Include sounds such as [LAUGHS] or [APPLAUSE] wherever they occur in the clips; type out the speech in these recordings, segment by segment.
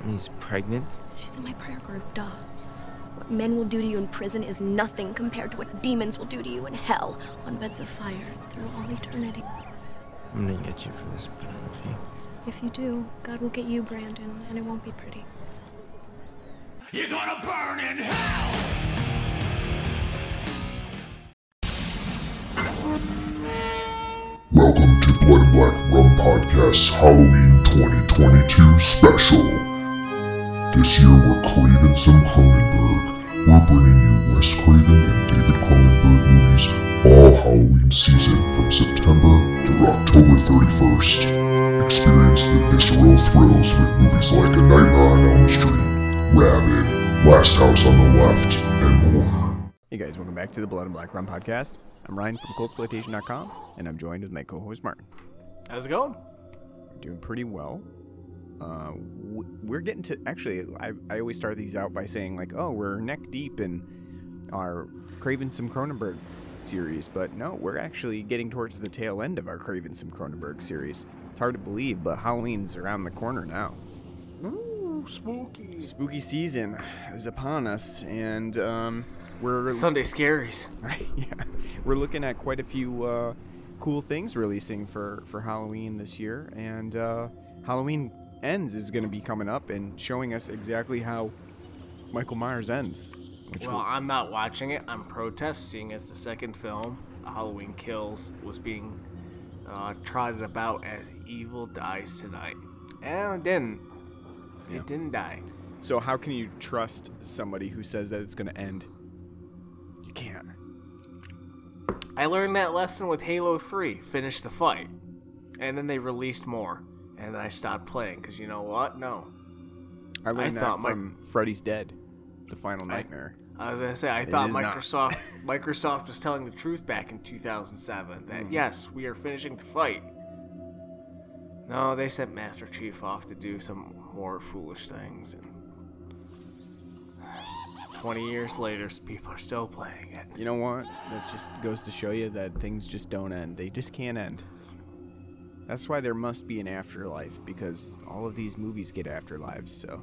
Courtney's pregnant? She's in my prayer group, duh. What men will do to you in prison is nothing compared to what demons will do to you in hell on beds of fire through all eternity. I'm gonna get you for this, Penelope. If you do, God will get you, Brandon, and it won't be pretty. You're gonna burn in hell! Welcome to Blood and Black Rum Podcast's Halloween 2022 special. This year we're craving some Cronenberg. We're bringing you Wes Craven and David Cronenberg movies all Halloween season from September through October 31st. Experience the visceral thrills with movies like A Nightmare on Elm Street, Rabid, Last House on the Left, and more. Hey guys, welcome back to the Blood and Black Rum Podcast. I'm Ryan from ColdSploitation.com, and I'm joined with my co-host Martin. How's it going? Doing pretty well. Uh, we're getting to actually. I, I always start these out by saying like, "Oh, we're neck deep in our Craven some Cronenberg series," but no, we're actually getting towards the tail end of our Craven some Cronenberg series. It's hard to believe, but Halloween's around the corner now. Ooh, spooky. Spooky season is upon us, and um, we're Sunday scaries. [LAUGHS] yeah, we're looking at quite a few uh, cool things releasing for for Halloween this year, and uh, Halloween Ends is going to be coming up and showing us exactly how Michael Myers ends. Well, will- I'm not watching it. I'm protesting as the second film, Halloween Kills, was being uh, trotted about as Evil Dies Tonight. And it didn't. Yeah. It didn't die. so how can you trust somebody who says that it's going to end? You can't. I learned that lesson with Halo 3. Finished the fight. And then they released more. And then I stopped playing because you know what? No. I learned that thought Mi- from Freddy's Dead, the Final nightmare. I was gonna say I thought. Microsoft Microsoft was telling the truth back in 2007 that Mm-hmm. yes, we are finishing the fight. No, they sent Master Chief off to do some more foolish things, and 20 years later, people are still playing it. You know what? That just goes to show you that things just don't end. They just can't end. That's why there must be an afterlife because all of these movies get afterlives. So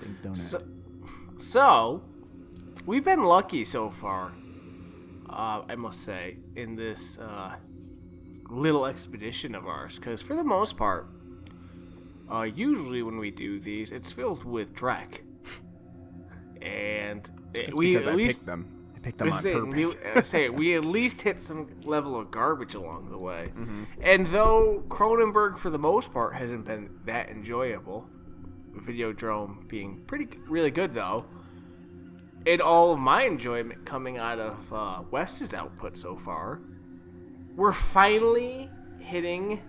things don't So, end. so we've been lucky so far. Uh, I must say, in this uh, little expedition of ours, because for the most part, uh, usually when we do these, it's filled with Drek, [LAUGHS] and it- we because at I least picked them. Picked them on say, we, purpose. I say we at least hit some level of garbage along the way. Mm-hmm. And though Cronenberg, for the most part, hasn't been that enjoyable, Videodrome being pretty really good though, and all of my enjoyment coming out of uh, Wes's output so far, we're finally hitting.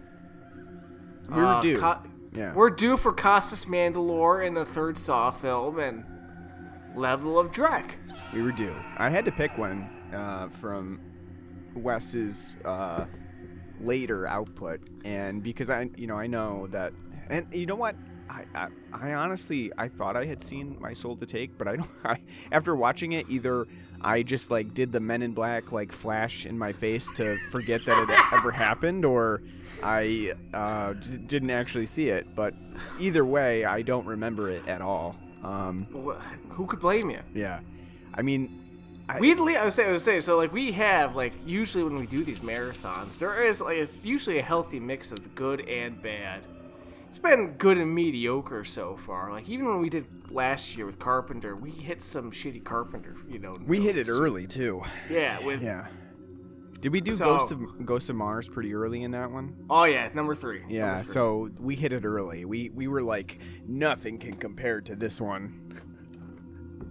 we were uh, due. Co- yeah. We're due for Costas Mandylor in the third Saw film and level of Drek. We were due. I had to pick one uh, from Wes's uh, later output, and because I, you know, I know that, and you know what, I, I, I honestly, I thought I had seen My Soul to Take, but I don't. [LAUGHS] I, after watching it, either I just like did the Men in Black like flash in my face to forget that it [LAUGHS] ever happened, or I uh, d- didn't actually see it. But either way, I don't remember it at all. Um, Wh- Who could blame you? yeah, I mean, I, We le- I was say I was saying so like we have like usually when we do these marathons there is like it's usually a healthy mix of good and bad. It's been good and mediocre so far. Like even when we did last year with Carpenter, we hit some shitty Carpenter. You know, We hit it early too. Yeah, with Yeah. Did we do So- Ghost of Ghost of Mars pretty early in that one? oh yeah, number three. Yeah. Number three. So we hit it early. We we were like nothing can compare to this one.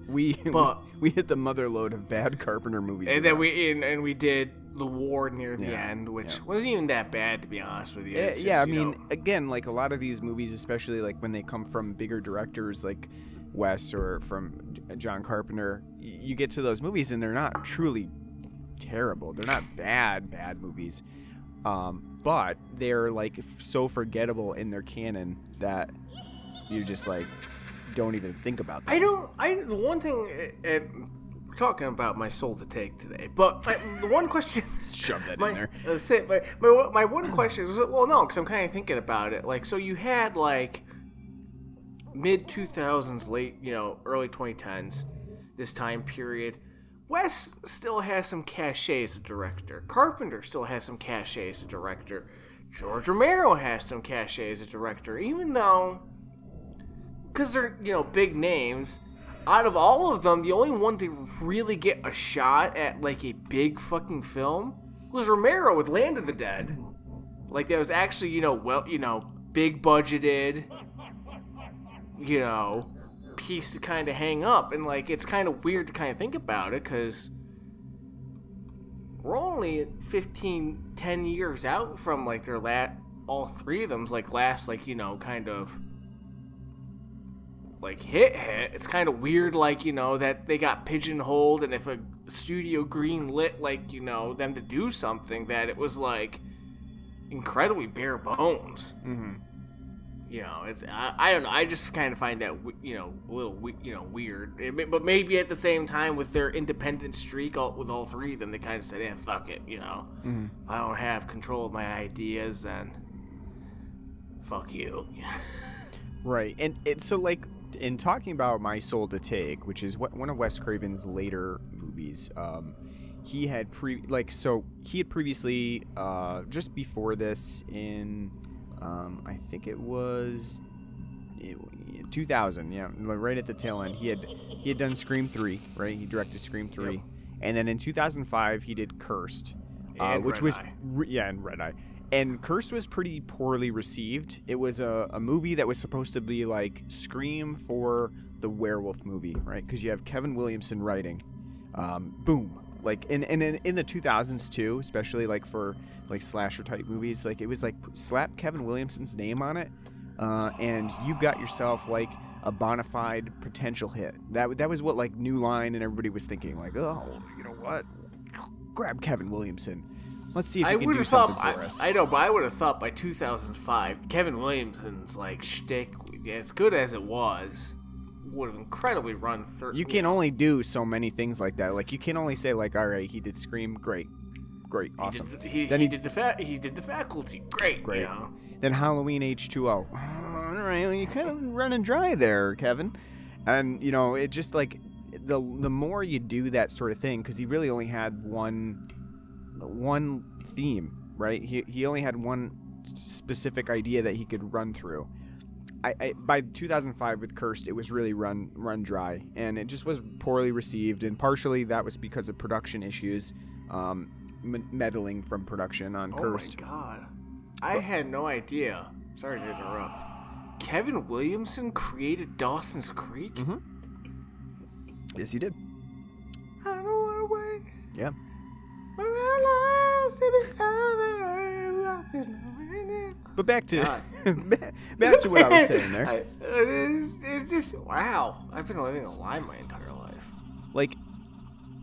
[LAUGHS] We But- we hit the mother load of bad Carpenter movies. and then we and, and we did the war near the Yeah, end, which yeah. wasn't even that bad to be honest with you. Eh, It's yeah, I you mean, know- again, like a lot of these movies, especially like when they come from bigger directors like Wes or from John Carpenter, you get to those movies and they're not truly terrible. They're not bad, bad movies. Um, but they're like so forgettable in their canon that you're just like don't even think about them. I don't. I the one thing, and we're talking about my soul to take today. But my, the one question, [LAUGHS] Shove that my, in there. That's it. My, my, one- my one question is, well, no, because I'm kind of thinking about it. Like, so you had like mid 2000s, late, you know, early 2010s, this time period. Wes still has some cachet as a director. Carpenter still has some cachet as a director. George Romero has some cachet as a director, even though, because they're, you know, big names. Out of all of them, the only one to really get a shot at like a big fucking film was Romero with Land of the Dead. Like that was actually, you know, well, you know, big budgeted, you know, piece to kind of hang up, and like it's kind of weird to kind of think about it because we're only 15, 10 years out from like their lat, all three of them's like last, like you know, kind of like hit hit. It's kind of weird, like you know that they got pigeonholed, and if a studio green lit like you know them to do something, that it was like incredibly bare bones. Mm-hmm. You know, it's I, I don't know. I just kind of find that you know a little you know weird. It but maybe at the same time with their independent streak all, with all three of them, they kind of said, "Yeah, fuck it." You know, if I don't have control of my ideas, then fuck you. [LAUGHS] Right, and it, so like in talking about My Soul to Take, which is what one of Wes Craven's later movies, um, he had pre like so he had previously uh, just before this in um, I think it was it- 2000, yeah, right at the tail end. He had he had done Scream three, right? He directed Scream three, and then in 2005 he did Cursed, uh, which Red was Eye. re- yeah, and Red Eye. And Curse was pretty poorly received. It was a, a movie that was supposed to be like Scream for the werewolf movie, right? Because you have Kevin Williamson writing. Um, boom. Like in, in in the 2000s too, especially like for like slasher type movies, like it was like slap Kevin Williamson's name on it, uh, and you've got yourself like a bona fide potential hit. That that was what like New Line and everybody was thinking. Like, oh, you know what? Grab Kevin Williamson. Let's see if I can do something thought. for us. I know, but I would have thought by 2005, Kevin Williamson's like shtick, as good as it was, would have incredibly run through. You can only do so many things like that. Like you can only say like, all right, he did Scream, great, great, awesome. He did, he, Then he he- did the fa- he did the faculty, great, Great. You know? Then Halloween H2O. [SIGHS] All right, you kind of running dry there, Kevin. And you know, it just like the the more you do that sort of thing, because he really only had one one theme, right? He he only had one specific idea that he could run through. I, I by 2005 with Cursed, it was really run run dry, and it just was poorly received, and partially that was because of production issues, um, m- meddling from production on Oh Cursed. Oh my god, I had no idea. Sorry to interrupt. Kevin Williamson created Dawson's Creek. Mm-hmm. Yes, he did. I don't want to wait. Yeah. But back to [LAUGHS] back to what I was saying there. [LAUGHS] I- it's, it's just wow. I've been living a lie my entire life. Like,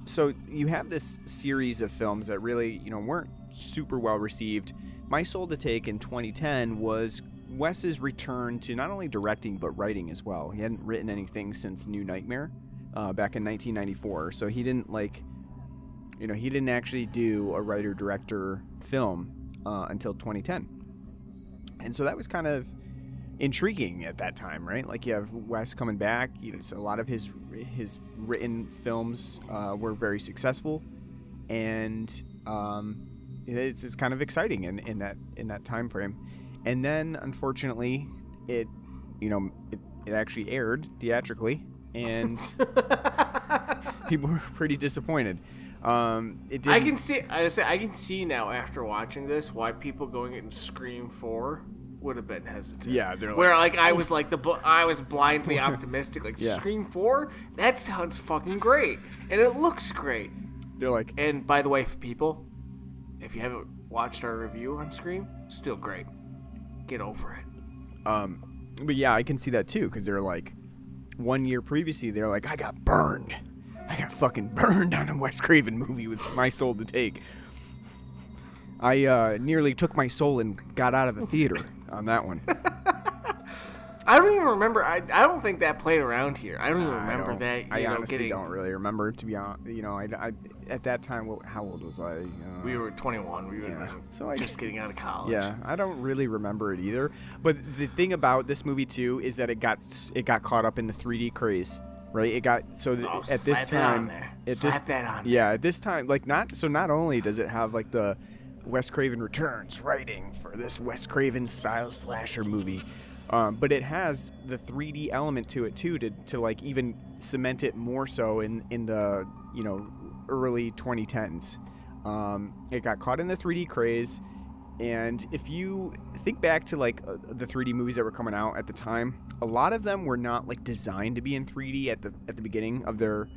so you have this series of films that really, you know, weren't super well received. My Soul to Take in 2010 was Wes's return to not only directing but writing as well. He hadn't written anything since New Nightmare uh, back in 1994, so he didn't like, you know, he didn't actually do a writer director film uh, until 2010. And so that was kind of intriguing at that time, right? Like you have Wes coming back. You know, a lot of his his written films uh, were very successful, and um, it's, it's kind of exciting in, in that in that time frame. And then, unfortunately, it you know it, it actually aired theatrically, and [LAUGHS] people were pretty disappointed. Um, it didn't, I can see. I say I can see now after watching this why people going in Scream Four would have been hesitant. Yeah, they're like, where like I was like the I was blindly [LAUGHS] optimistic. Like Yeah. Scream Four, that sounds fucking great, and it looks great. They're like, And by the way, for people, if you haven't watched our review on Scream, still great. Get over it. Um, but yeah, I can see that too because they're like, one year previously, they're like, I got burned. I got fucking [LAUGHS] burned on a Wes Craven movie with my soul to take. I uh, nearly took my soul and got out of the theater on that one. [LAUGHS] I don't even remember. I, I don't think that played around here. I don't even I remember don't- that. I know, honestly getting, don't really remember. To be honest, you know, I, I at that time, how old was I? Uh, We were 21. We were Yeah. So I- just getting out of college. Yeah, I don't really remember it either. But the thing about this movie too is that it got it got caught up in the 3D craze, right? It got so th- Oh, at this it time, there. at Slap this that on yeah, at this time, like not so not only does it have like the Wes Craven returns writing for this Wes Craven style slasher movie. Um, but it has the 3D element to it too, to, to like even cement it more so in in the you know early 2010s. Um, it got caught in the 3D craze, and if you think back to like uh, the 3D movies that were coming out at the time, a lot of them were not like designed to be in 3D at the at the beginning of their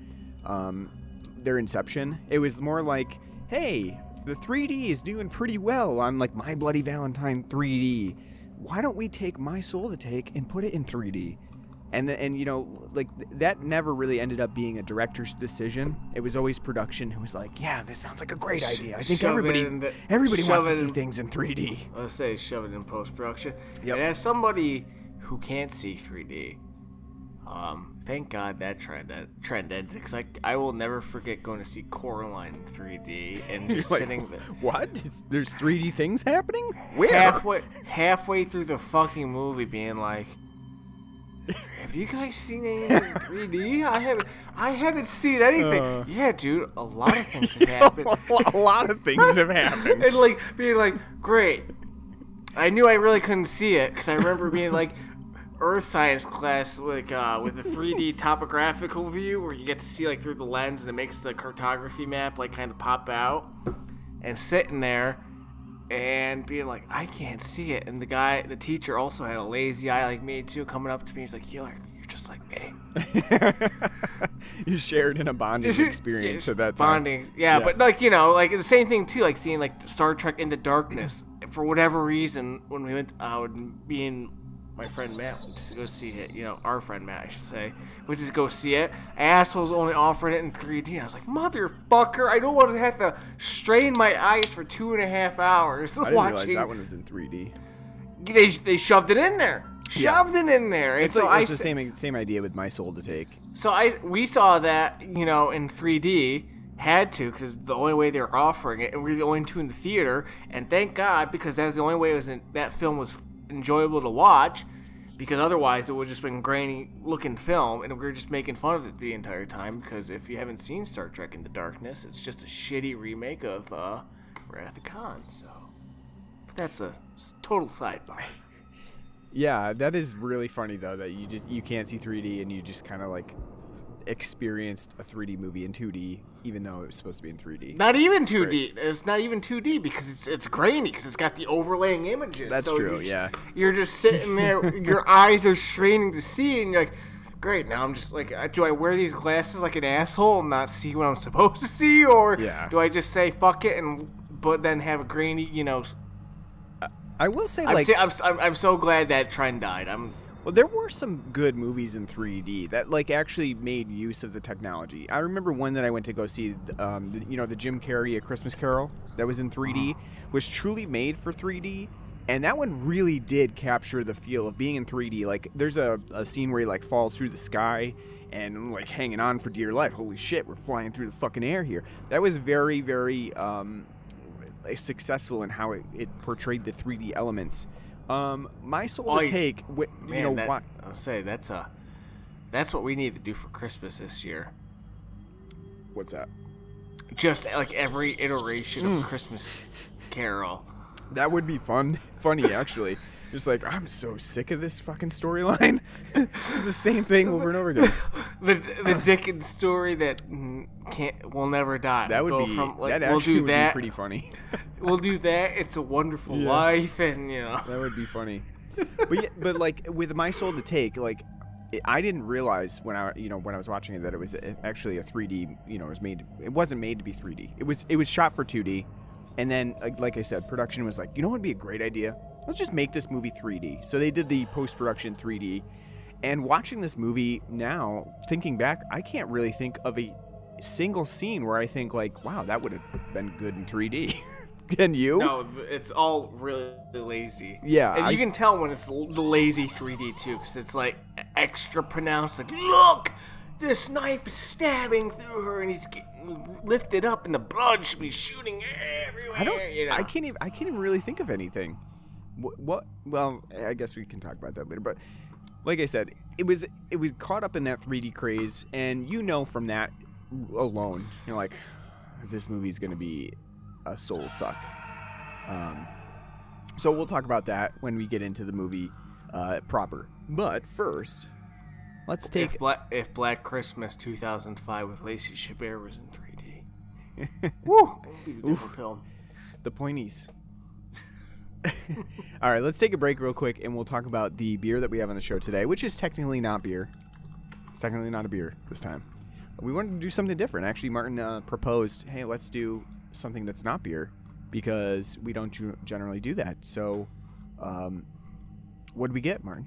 um, their inception. It was more like, hey, the 3D is doing pretty well on like My Bloody Valentine 3D. Why don't we take My Soul to Take and put it in 3D? And the, and you know like that never really ended up being a director's decision. It was always production who was like, yeah, this sounds like a great idea. I think shove everybody the- everybody wants to see in- things in 3D. Let's say shove it in post production. Yep. And as somebody who can't see 3D, um, thank God that trend that trend ended because I, I will never forget going to see Coraline in 3D and [LAUGHS] just Like, sitting there. what? It's, there's 3D things happening? Where? halfway halfway through the fucking movie being like [LAUGHS] have you guys seen anything in 3D? I haven't I haven't seen anything. Uh. yeah, dude, a lot of things have [LAUGHS] happened. a lot of things have happened. [LAUGHS] and like being like, great. I knew I really couldn't see it because I remember being like earth science class like uh, with a 3D topographical view where you get to see like through the lens and it makes the cartography map like kind of pop out and sitting there and being like I can't see it and the guy the teacher also had a lazy eye like me too coming up to me he's like you're you're just like me [LAUGHS] you shared in a bonding [LAUGHS] experience at that time. Bonding, yeah, Yeah. but like you know, like the same thing too. Like seeing like Star Trek Into Darkness. For whatever reason, when we went uh, out, me and my friend Matt went to go see it. You know, our friend Matt, I should say, went to go see it. Assholes only offering it in 3D. I was like, motherfucker! I don't want to have to strain my eyes for two and a half hours [LAUGHS] I didn't watching. realize that one was in 3D. They they shoved it in there. Shoved it in there. And It's, so like, I the same same idea with My Soul to Take. so I we saw that you know in 3D had to because it's the only way they were offering it, and we are the only two in the theater. And thank God because that was the only way it was in, that film was enjoyable to watch. Because otherwise, it would just been grainy looking film, and we are just making fun of it the entire time. Because if you haven't seen Star Trek Into Darkness, it's just a shitty remake of uh, Wrath of Khan. So, but that's a total sidebar. [LAUGHS] Yeah, that is really funny though that you just you can't see 3D and you just kind of like experienced a 3D movie in 2D even though it was supposed to be in 3D. Not even 2D. It's not even 2D because it's it's grainy because it's got the overlaying images. That's So true, you're just- yeah. You're just sitting there, [LAUGHS] your eyes are straining to see, and you're like, great. Now I'm just like, uh, do I wear these glasses like an asshole and not see what I'm supposed to see, or Yeah. do I just say fuck it and but then have a grainy, you know? I will say I'm, like I'm, I'm, I'm so glad that trend died. I'm Well, there were some good movies in 3D that like actually made use of the technology. I remember one that I went to go see, um, the, you know, the Jim Carrey A Christmas Carol that was in 3D, was truly made for 3D, and that one really did capture the feel of being in 3D. Like, there's a, a scene where he like falls through the sky and like hanging on for dear life. Holy shit, we're flying through the fucking air here. That was very, very um, successful in how it, it portrayed the 3D elements. Um, my soul Oh, to take, wh- man. you know, that, why, I'll say that's a that's what we need to do for Christmas this year. What's that? Just like every iteration Hmm. of Christmas Carol. That would be fun. [LAUGHS] Funny, actually. Just like I'm so sick of this fucking storyline. [LAUGHS] it's the same thing over and over again. [LAUGHS] the the Dickens story that can't will never die. That would be from, like, that we'll actually do would that. be pretty funny. [LAUGHS] We'll do that. It's a Wonderful Yeah. Life, and you know. that would be funny. But yeah, but like with my soul to take, like I didn't realize when I you know when I was watching it that it was eh, actually a 3D. You know, it was made. It wasn't made to be 3D. It was it was shot for 2D, and then like, like I said, production was like, you know what would be a great idea? Let's just make this movie 3D. So they did the post production 3D. And watching this movie now, thinking back, I can't really think of a single scene where I think like, wow, that would have been good in 3D. [LAUGHS] Can you? No, it's all really lazy. Yeah, and I- you can tell when it's the lazy 3D too, because it's like extra pronounced. Like, look, this knife is stabbing through her, and he's getting lifted up, and the blood should be shooting everywhere. I don't. You know? I can't even. I can't even really think of anything. What, what? Well, I guess we can talk about that later. But like I said, it was it was caught up in that 3D craze, and you know from that alone, you're like, this movie's gonna be a soul suck. Um, so we'll talk about that when we get into the movie uh, proper. But first, let's take If Black, if Black Christmas 2005 with Lacey Chabert was in 3D, [LAUGHS] woo, would be a different film. the pointies. All right, let's take a break real quick, and we'll talk about the beer that we have on the show today, which is technically not beer. It's technically not a beer this time. We wanted to do something different. Actually, Martin uh, proposed, "Hey, let's do something that's not beer," because we don't generally do that. So, um, what did we get, Martin?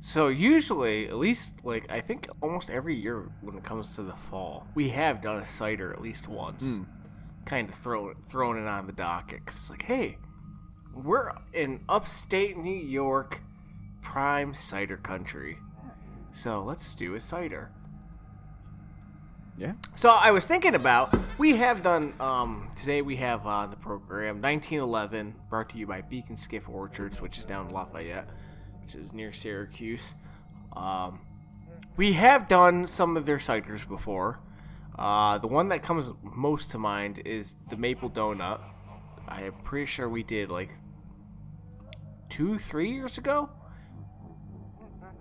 So usually, at least like I think almost every year when it comes to the fall, we have done a cider at least once. Kind of throw throwing it on the docket because it's like, hey, we're in upstate New York, prime cider country, so let's do a cider. Yeah. So I was thinking about we have done um, today we have on the program 1911 brought to you by Beak and Skiff Orchards, which is down in Lafayette, which is near Syracuse. Um, we have done some of their ciders before. Uh, the one that comes most to mind is the Maple Donut. I am pretty sure we did like two, three years ago.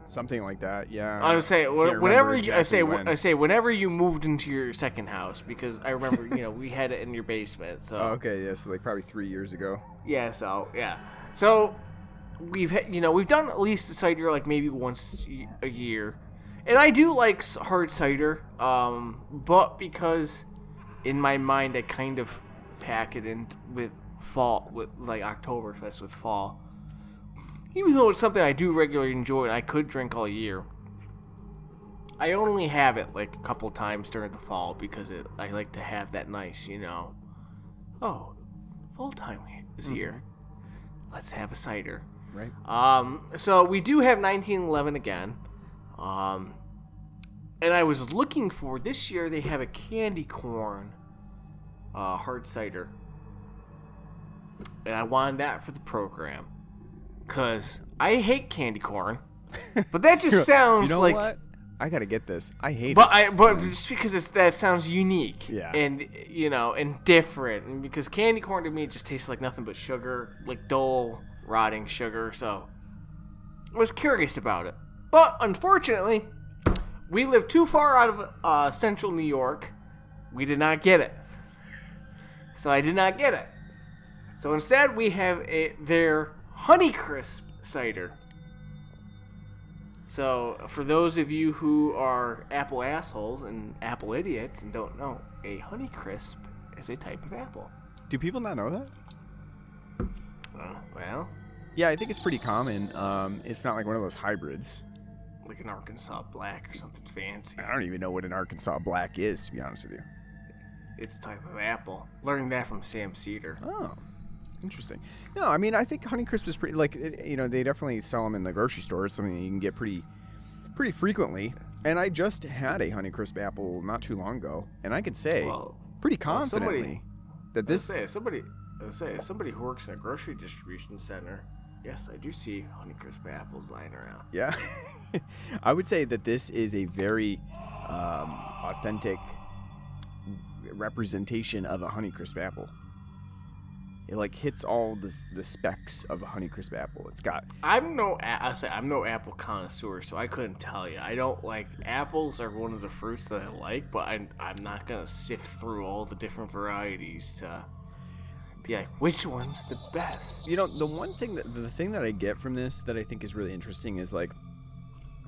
Something like that. Yeah. I would say Can't whenever you, I say when. I say whenever you moved into your second house because I remember you know we had it in your basement. So Oh, okay. Yeah. So like probably three years ago. yeah, so yeah, so we've you know we've done at least cider like maybe once a year, and I do like hard cider, um, but because in my mind I kind of pack it in with fall with like Oktoberfest with fall. Even though it's something I do regularly enjoy and I could drink all year, I only have it like a couple times during the fall because it, I like to have that nice, you know. Oh, fall time is here. Let's have a cider. Right. Um, so we do have 1911 again. Um, and I was looking for this year. They have a candy corn uh, hard cider, and I wanted that for the program because I hate candy corn. [LAUGHS] But that just sounds You know like. what? I gotta get this. I hate But it. I, but just because it's that sounds unique, Yeah. and you know, and different, and because candy corn to me just tastes like nothing but sugar, like dull, rotting sugar. So I was curious about it, but unfortunately, we live too far out of uh, central New York. We did not get it, so I did not get it. So instead, we have a, their Honeycrisp cider. So, for those of you who are apple assholes and apple idiots and don't know, a Honeycrisp is a type of apple. Do people not know that? Uh, well, Yeah, I think it's pretty common. Um, it's not like one of those hybrids. like an Arkansas black or something fancy. I don't even know what an Arkansas black is, to be honest with you. It's a type of apple. Learned that from Sam Seder. Oh, interesting. No, I mean, I think Honeycrisp is pretty like it- you know they definitely sell them in the grocery store. It's something you can get pretty, pretty frequently. And I just had a Honeycrisp apple not too long ago, and I could say Well, pretty well, somebody- confidently that This say somebody, say somebody who works in a grocery distribution center. Yes, I do see Honeycrisp apples lying around. Yeah. [LAUGHS] I would say that this is a very um, authentic representation of a Honeycrisp apple. It like hits all the, the specs of a Honeycrisp apple. It's got I'm no, I say I'm no apple connoisseur, so I couldn't tell you. I don't like apples are one of the fruits that I like, but I'm I'm not gonna sift through all the different varieties to be like which one's the best. you know the one thing that the thing that I get from this that I think is really interesting is like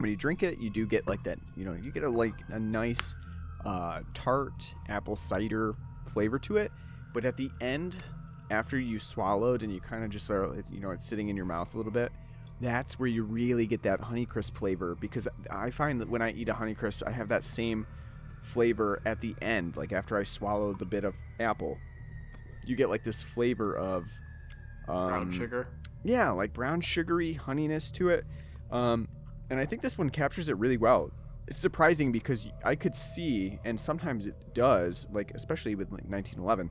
when you drink it, you do get like that. You know, you get a like a nice uh, tart apple cider flavor to it, but at the end, after you swallowed and you kind of just are, you know, it's sitting in your mouth a little bit. That's where you really get that Honeycrisp flavor because I find that when I eat a Honeycrisp, I have that same flavor at the end, like after I swallow the bit of apple. you get like this flavor of um, Brown sugar. yeah, like brown sugary honeyness to it. Um, and I think this one captures it really well. It's surprising because I could see, and sometimes it does, like especially with like 1911.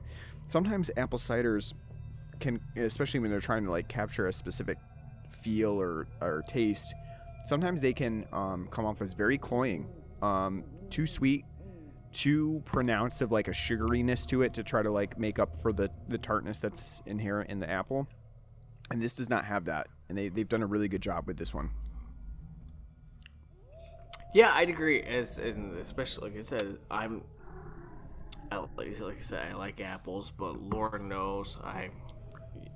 Sometimes apple ciders can, especially when they're trying to like capture a specific feel or, or taste, sometimes they can um, come off as very cloying, um, too sweet, too pronounced of like a sugariness to it to try to like make up for the the tartness that's inherent in the apple and this does not have that and they, they've done a really good job with this one Yeah, I'd agree. As and especially like I said, I'm like, like I said, I like apples, but Lord knows I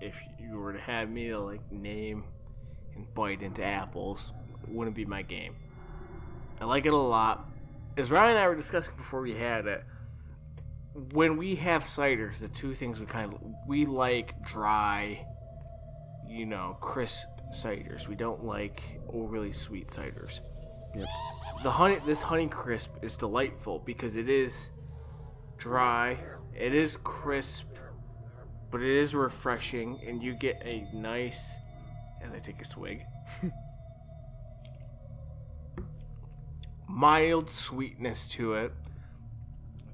if you were to have me to like name and bite into apples, it wouldn't be my game. I like it a lot. As Ryan and I were discussing before we had it, when we have ciders, the two things we kind of we like dry, you know, crisp ciders. We don't like overly sweet ciders yep the honey this honey crisp is delightful because it is dry. It is crisp but it is refreshing and you get a nice And i take a swig mild sweetness to it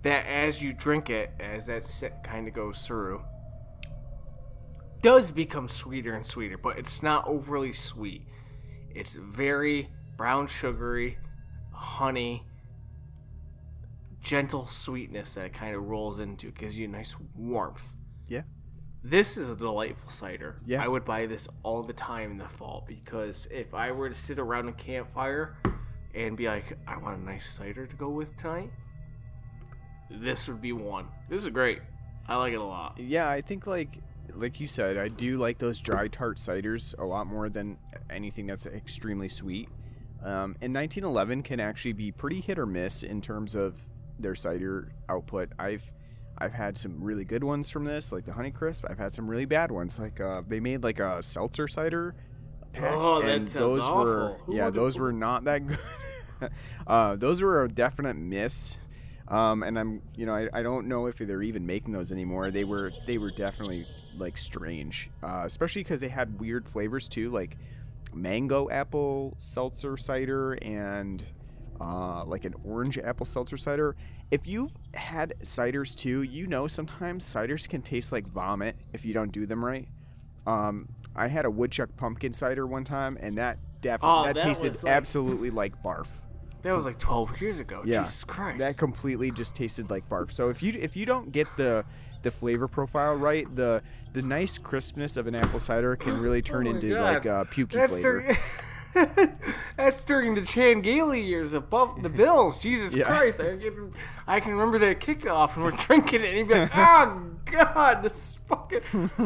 that as you drink it as that kind of goes through does become sweeter and sweeter but it's not overly sweet. It's very brown sugary honey, gentle sweetness that it kind of rolls into. gives you a nice warmth. yeah This is a delightful cider. Yeah. I would buy this all the time in the fall because if I were to sit around a campfire and be like, I want a nice cider to go with tonight, this would be one. This is great. I like it a lot. yeah i think like like you said i do like those dry tart ciders a lot more than anything that's extremely sweet um, and 1911 can actually be pretty hit or miss in terms of their cider output i've I've had some really good ones from this, like the Honeycrisp. I've had some really bad ones, like uh, they made like a seltzer cider pack, Oh, that and sounds those were awful. Who yeah, those were not that [LAUGHS] good. uh, those were a definite miss. Um, and I'm, you know, I, I don't know if they're even making those anymore. They were, they were definitely like strange, uh, especially because they had weird flavors too, like mango apple seltzer cider and uh, like an orange apple seltzer cider. If you've had ciders too, you know sometimes ciders can taste like vomit if you don't do them right. Um, I had a woodchuck pumpkin cider one time, and that definitely Oh, that, that tasted like- absolutely like barf. That was like 12 years ago. Yeah, Jesus Christ. That completely just tasted like barf. So if you if you don't get the the flavor profile right, the the nice crispness of an apple cider can really turn Oh into God. like a pukey That's flavor. [LAUGHS] [LAUGHS] that's during the Chan Gailey years of Buff- the Bills. Jesus Yeah. Christ. I can, I can remember that kickoff and we're [LAUGHS] drinking it and he'd be like, oh, God, this is fucking. [LAUGHS]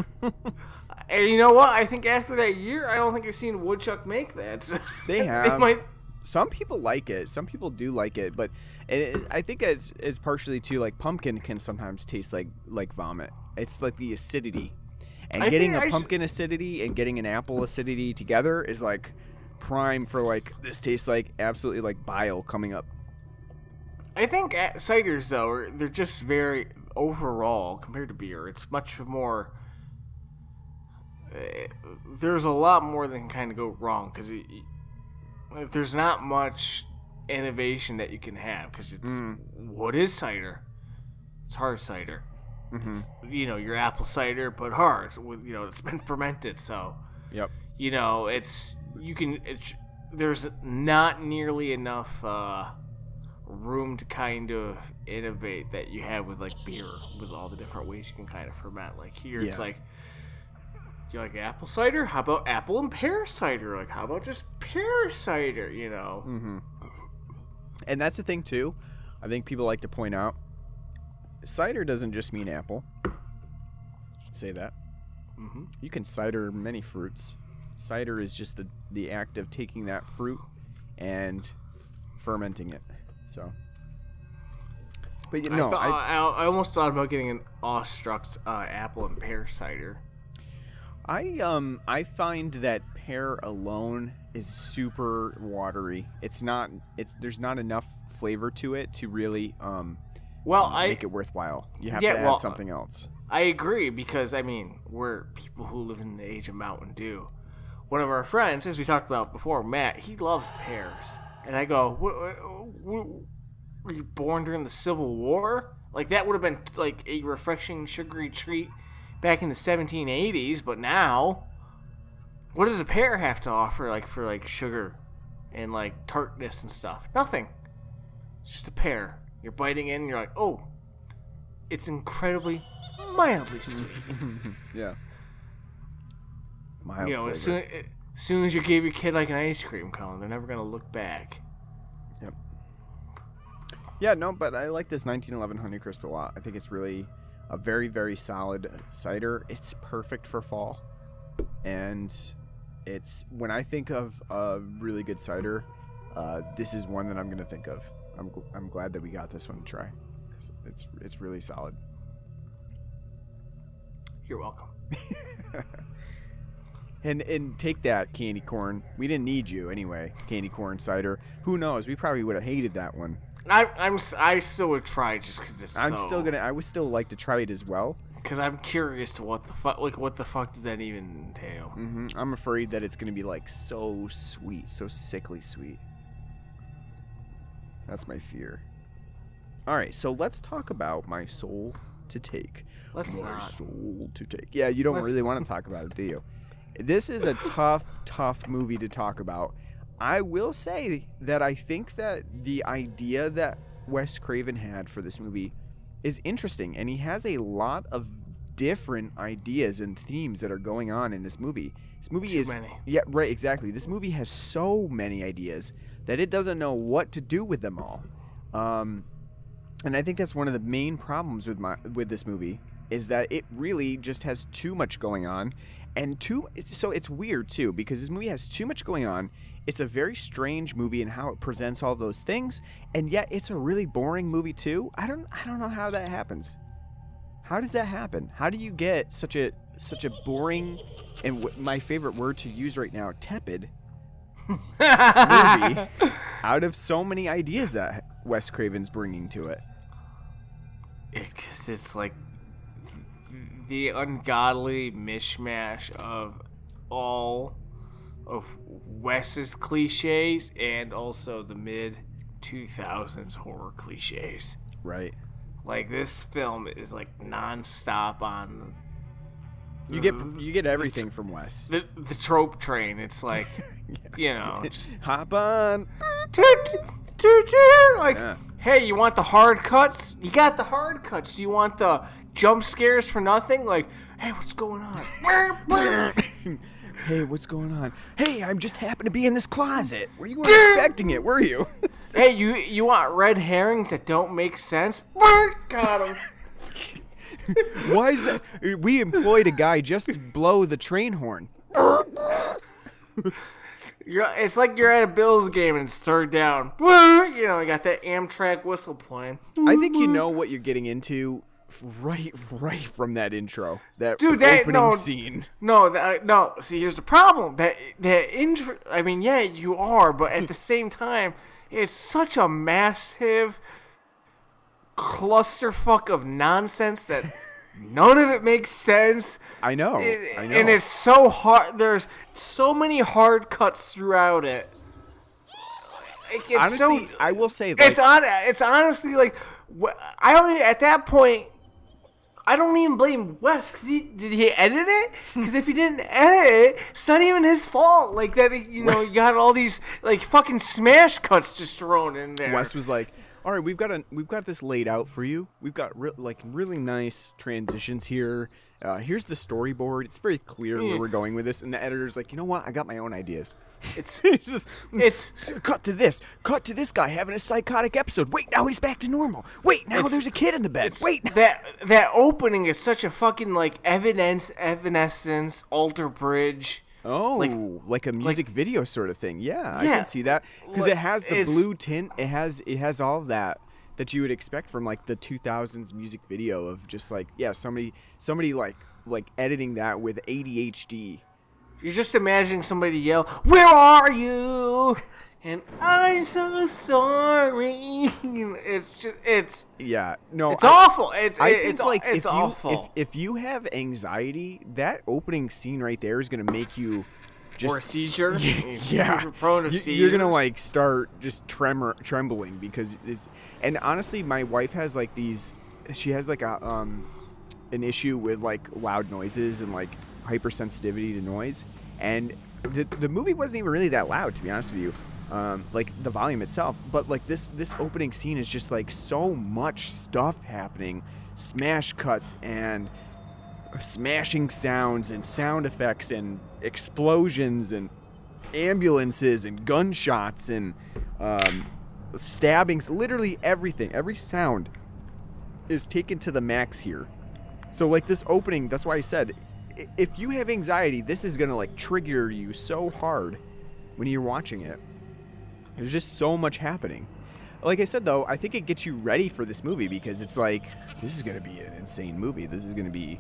and you know what? I think after that year, I don't think I've seen Woodchuck make that. So They they have. might. Some people like it. Some people do like it, but it, I think it's it's partially too like pumpkin can sometimes taste like like vomit. It's like the acidity, and I getting a I pumpkin acidity and getting an apple acidity together is like prime for like this tastes like absolutely like bile coming up. I think ciders, though, are, they're just very overall compared to beer. It's much more. eh, there's a lot more that can kind of go wrong because there's not much innovation that you can have because it's what is cider? It's hard cider. It's you know your apple cider, but hard. With you know it's been [LAUGHS] fermented, so Yep. you know it's you can there's not nearly enough uh room to kind of innovate that you have with like beer with all the different ways you can kind of ferment like here it's like do you like apple cider how about apple and pear cider like how about just pear cider you know Mm. And that's the thing too. I think people like to point out cider doesn't just mean apple. Say that. Mhm. You can cider many fruits. Cider is just the the act of taking that fruit and fermenting it. So. But you I, know, thought, I, I, I almost thought about getting an awestruck's uh, apple and pear cider I um I find that pear alone is super watery. It's not it's there's not enough flavor to it to really um Well, I make it worthwhile. You have Yeah, to add well, something else. I agree because I mean we're people who live in the age of Mountain Dew. One of our friends, as we talked about before, Matt, he loves pears, and I go, "Were you born during the Civil War? Like that would have been like a refreshing, sugary treat back in the 1780s, but now, what does a pear have to offer, like for like sugar and like tartness and stuff? Nothing. It's just a pear. You're biting in, and you're like, oh, it's incredibly mildly sweet. [LAUGHS] Yeah. Mild you know, as soon, as soon as you gave your kid like an ice cream cone, they're never gonna look back. Yep. Yeah, no, but I like this 1911 Honeycrisp a lot. I think it's really a very, very solid cider. It's perfect for fall, and it's when I think of a really good cider, uh, this is one that I'm gonna think of. I'm, gl- I'm glad that we got this one to try. 'cause It's it's really solid. You're welcome. [LAUGHS] And and take that candy corn. We didn't need you anyway. Candy corn cider. Who knows? We probably would have hated that one. I, I'm I still would try just because it's. I'm still gonna. I would still like to try it as well. because I'm curious to what the fuck like what the fuck does that even entail? hmm I'm afraid that it's gonna be like so sweet, so sickly sweet. That's my fear. All right, so let's talk about my soul to take. Let's my not. soul to take. Yeah, you don't Let's- really want to talk about it, do you? This is a tough, tough movie to talk about. I will say that I think that the idea that Wes Craven had for this movie is interesting, and he has a lot of different ideas and themes that are going on in this movie. This movie Too is many. yeah, right, exactly. This movie has so many ideas that it doesn't know what to do with them all. Um, and I think that's one of the main problems with my with this movie is that it really just has too much going on, and too. So it's weird too because this movie has too much going on. It's a very strange movie in how it presents all those things, and yet it's a really boring movie too. I don't I don't know how that happens. How does that happen? How do you get such a such a boring and w- my favorite word to use right now, tepid movie [LAUGHS] out of so many ideas that Wes Craven's bringing to it? Because it's like the ungodly mishmash of all of Wes's cliches and also the mid 2000s horror cliches. Right. Like this film is like nonstop on You get you get everything from Wes. the the trope train. It's [LAUGHS] like you know, just [LAUGHS] Hop on. like Yeah. hey, you want the hard cuts? You got the hard cuts. Do you want the jump scares for nothing? Like, hey, what's going on? [LAUGHS] Hey, what's going on? Hey, I'm just happened to be in this closet. Were you expecting it, were you? [LAUGHS] hey, you you want red herrings that don't make sense? Got him. [LAUGHS] Why is that? We employed a guy just to blow the train horn. You're, it's like you're at a Bills game and it's third down. You know, you got that Amtrak whistle playing. I think you know what you're getting into right right from that intro. That Dude, that- opening no. scene. No, that, uh, no. See, here's the problem. That that intro. I mean, yeah, you are, but at hmm. the same time, it's such a massive clusterfuck of nonsense that [LAUGHS] none of it makes sense. I know. It- I know. And it's so hard. There's so many hard cuts throughout it. Like, honestly, so, I will say it's on. It's honestly like I don't. At that point, I don't even blame Wes because he did he edit it? Because if he didn't edit it, it's not even his fault. Like that, you know, you got all these like fucking smash cuts just thrown in there. Wes was like, "All right, we've got a we've got this laid out for you. We've got re- like really nice transitions here. Uh, here's the storyboard. It's very clear where hmm. we're going with this." And the editor's like, "You know what? I got my own ideas." [LAUGHS] It's hmm. it's just hmm, it's cut to this. Cut to this guy having a psychotic episode. Wait, now he's back to normal. Wait, now there's a kid in the bed. Wait, now- that that opening is such a fucking like evidence, evanescence, alter bridge. Oh, like, a music video sort of thing. Yeah, I can see that because like, it has the blue tint. It has it has all of that that you would expect from like the 2000s music video of just like yeah somebody somebody like like editing that with ADHD. You're just imagining somebody yell, "Where are you?" and I'm so sorry. [LAUGHS] It's just it's Yeah, no, it's I- awful. It's I it- think it's like it's if you awful. if, if you have anxiety, that opening scene right there is gonna make you just or a seizure. [LAUGHS] Yeah, you're prone to You- you're gonna like start just tremor trembling because it's and honestly, my wife has like these. She has like a um an issue with like loud noises and like hypersensitivity to noise, and the the movie wasn't even really that loud to be honest with you. Um, like the volume itself, but like this this opening scene is just like so much stuff happening, smash cuts and smashing sounds and sound effects and explosions and ambulances and gunshots and um, stabbings. Literally everything, every sound is taken to the max here. So like this opening, that's why I said, if you have anxiety, this is gonna like trigger you so hard when you're watching it. There's just so much happening. Like I said though, I think it gets you ready for this movie because it's like this is gonna be an insane movie. This is gonna be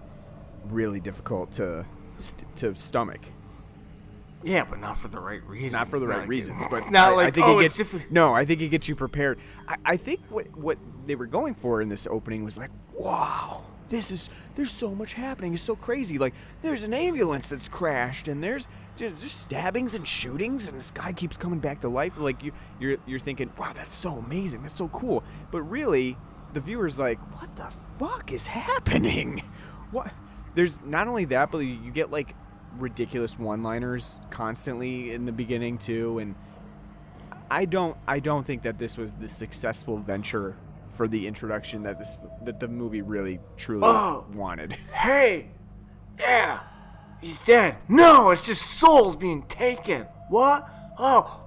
really difficult to to stomach. Yeah, but not for the right reasons. Not for the right like- reasons, but [LAUGHS] not I, I think oh, it gets no. I think it gets you prepared. I, I think what what they were going for in this opening was like, wow, this is there's so much happening. It's so crazy. Like there's an ambulance that's crashed, and there's there's stabbings and shootings, and this guy keeps coming back to life. Like you you're you're thinking, wow, that's so amazing. That's so cool. But really, the viewer's like, what the fuck is happening? [LAUGHS] What? There's not only that, but you get like ridiculous one-liners constantly in the beginning too, and I don't I don't think that this was the successful venture for the introduction that this that the movie really truly Oh. wanted. [LAUGHS] Hey, yeah, he's dead. No, it's just souls being taken. What? Oh,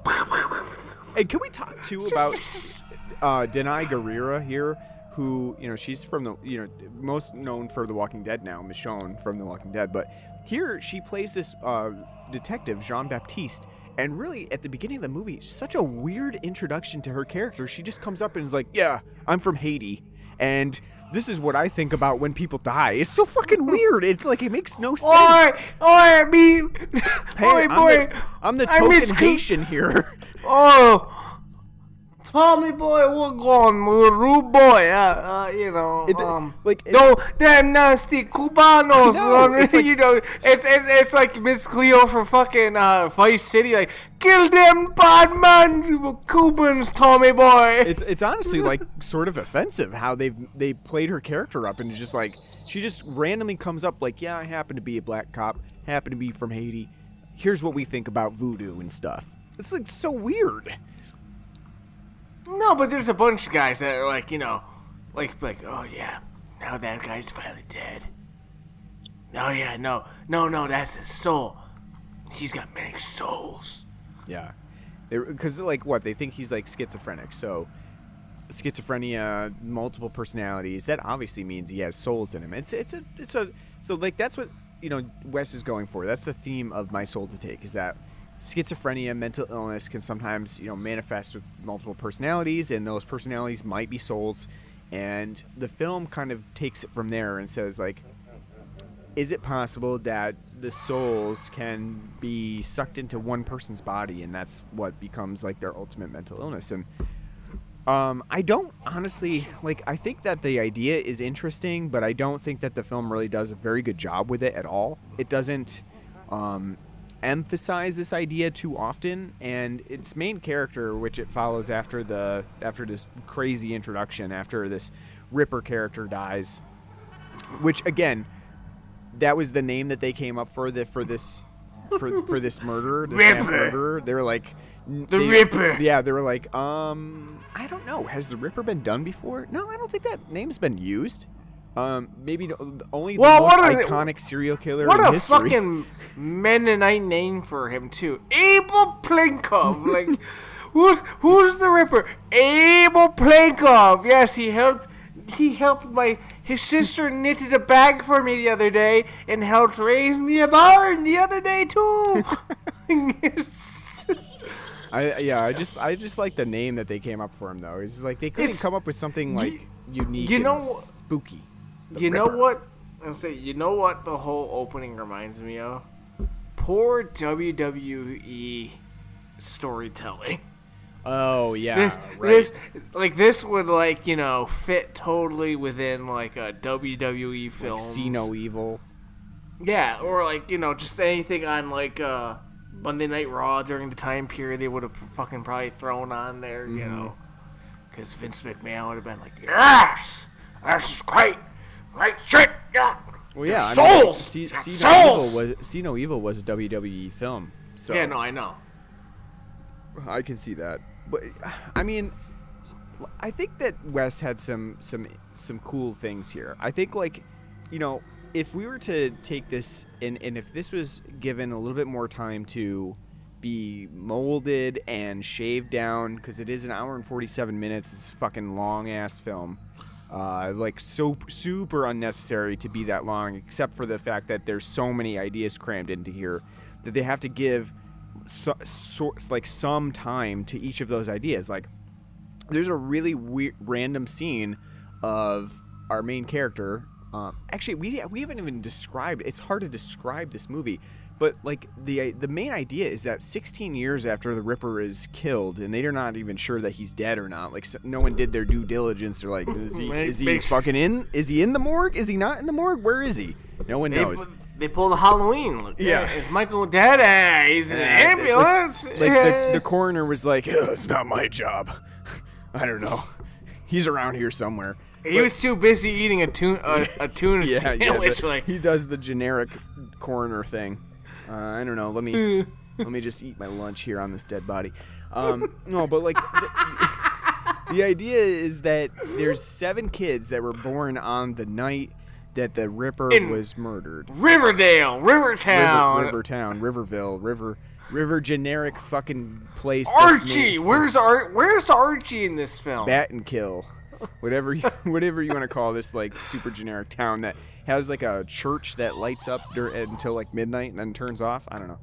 And can we talk too about [LAUGHS] uh, Danai Gurira here, who you know she's from the you know most known for The Walking Dead now, Michonne from The Walking Dead, but here she plays this uh, detective Jean Baptiste. And really, at the beginning of the movie, such a weird introduction to her character. She just comes up and is like, "Yeah, I'm from Haiti, and this is what I think about when people die." It's so fucking [LAUGHS] weird. It's like it makes no sense. Oi, oi, me, Hey, oi, I'm boy. the, I'm the token Haitian here. [LAUGHS] Oh, Tommy boy, we're going, rude boy. Uh, uh, you know, It- um, like, it- no, them nasty Cubanos. know, it's [LAUGHS] like- you know, it's, it's it's like Miss Cleo from fucking uh, Vice City, like kill them bad man Cubans, Tommy boy. it's it's honestly like sort of offensive how they they played her character up and just like she just randomly comes up like yeah I happen to be a black cop happen to be from Haiti here's what we think about voodoo and stuff it's like so weird No, but there's a bunch of guys that are like, you know, like, like, oh yeah, now that guy's finally dead. No, yeah, no, no, no, that's his soul. He's got many souls. yeah because like what they think he's like schizophrenic so schizophrenia multiple personalities that obviously means he has souls in him it's it's a it's a so like that's what you know wes is going for that's the theme of my soul to take is that schizophrenia mental illness can sometimes you know manifest with multiple personalities and those personalities might be souls and the film kind of takes it from there and says like is it possible that the souls can be sucked into one person's body and that's what becomes like their ultimate mental illness and um, I don't honestly like. I think that the idea is interesting, but I don't think that the film really does a very good job with it at all. It doesn't um, emphasize this idea too often, and its main character, which it follows after the after this crazy introduction, after this Ripper character dies, which again, that was the name that they came up for the for this for for this murderer, this Ripper. murderer. They were like The they- Ripper. Yeah, they were like, um, I don't know. Has the Ripper been done before? No, I don't think that name's been used. Um, maybe the, only the Well, most what the- iconic serial killer What in a fucking Mennonite name for him too, Abel Plenkov. [LAUGHS] Like, who's who's the Ripper? Abel Plenkov. Yes, he helped. He helped my his sister [LAUGHS] knitted a bag for me the other day and helped raise me a barn the other day too. [LAUGHS] I yeah, I just I just like the name that they came up for him though. It's like they couldn't It's- come up with something like unique. you and know- spooky. You know Ripper. what? I'll say. You know what the whole opening reminds me of? Poor WWE storytelling. Oh yeah, this, right. this, like this would like you know fit totally within like a WWE film. like, see no evil. Yeah, or like you know just anything on like uh Monday Night Raw during the time period they would have fucking probably thrown on there, you Mm-hmm. know, because Vince McMahon would have been like, yes, this is great, great shit, yeah. Well, yeah, I souls, mean, see, see souls. no evil was see no evil was a WWE film. So Yeah, no, I know. I can see that. But I mean, I think that Wes had some some some cool things here. I think like, you know, if we were to take this and and if this was given a little bit more time to be molded and shaved down because it is an hour and 47 minutes it's a fucking long ass film uh, like so super unnecessary to be that long except for the fact that there's so many ideas crammed into here that they have to give so, so, like some time to each of those ideas. Like, there's a really weird, random scene of our main character. Um, actually, we we haven't even described. It's hard to describe this movie, but like the the main idea is that 16 years after the Ripper is killed, and they're not even sure that he's dead or not. Like, so, no one did their due diligence. They're like, is he [LAUGHS] is he fucking in? Is he in the morgue? Is he not in the morgue? Where is he? No one They, knows. they pull the Halloween look. Yeah. is Michael dead? He's in the Yeah, ambulance. like the, the coroner was like, "Ugh, "It's not my job. [LAUGHS] I don't know. He's around here somewhere." he was too busy eating a tuna a, a tuna [LAUGHS] Yeah, sandwich. the- like he does the generic coroner thing. Uh, I don't know. Let me let me just eat my lunch here on this dead body. Um, no, but like the, the idea is that there's seven kids that were born on the night that the Ripper In- was murdered. Riverdale, Rivertown, River, Rivertown, Riverville, River, River, generic fucking place. Archie. Where's Ar- Where's Archie in this film? bat and kill whatever you, [LAUGHS] whatever you want to call this like super generic town that has like a church that lights up dur- until like midnight and then turns off. I don't know.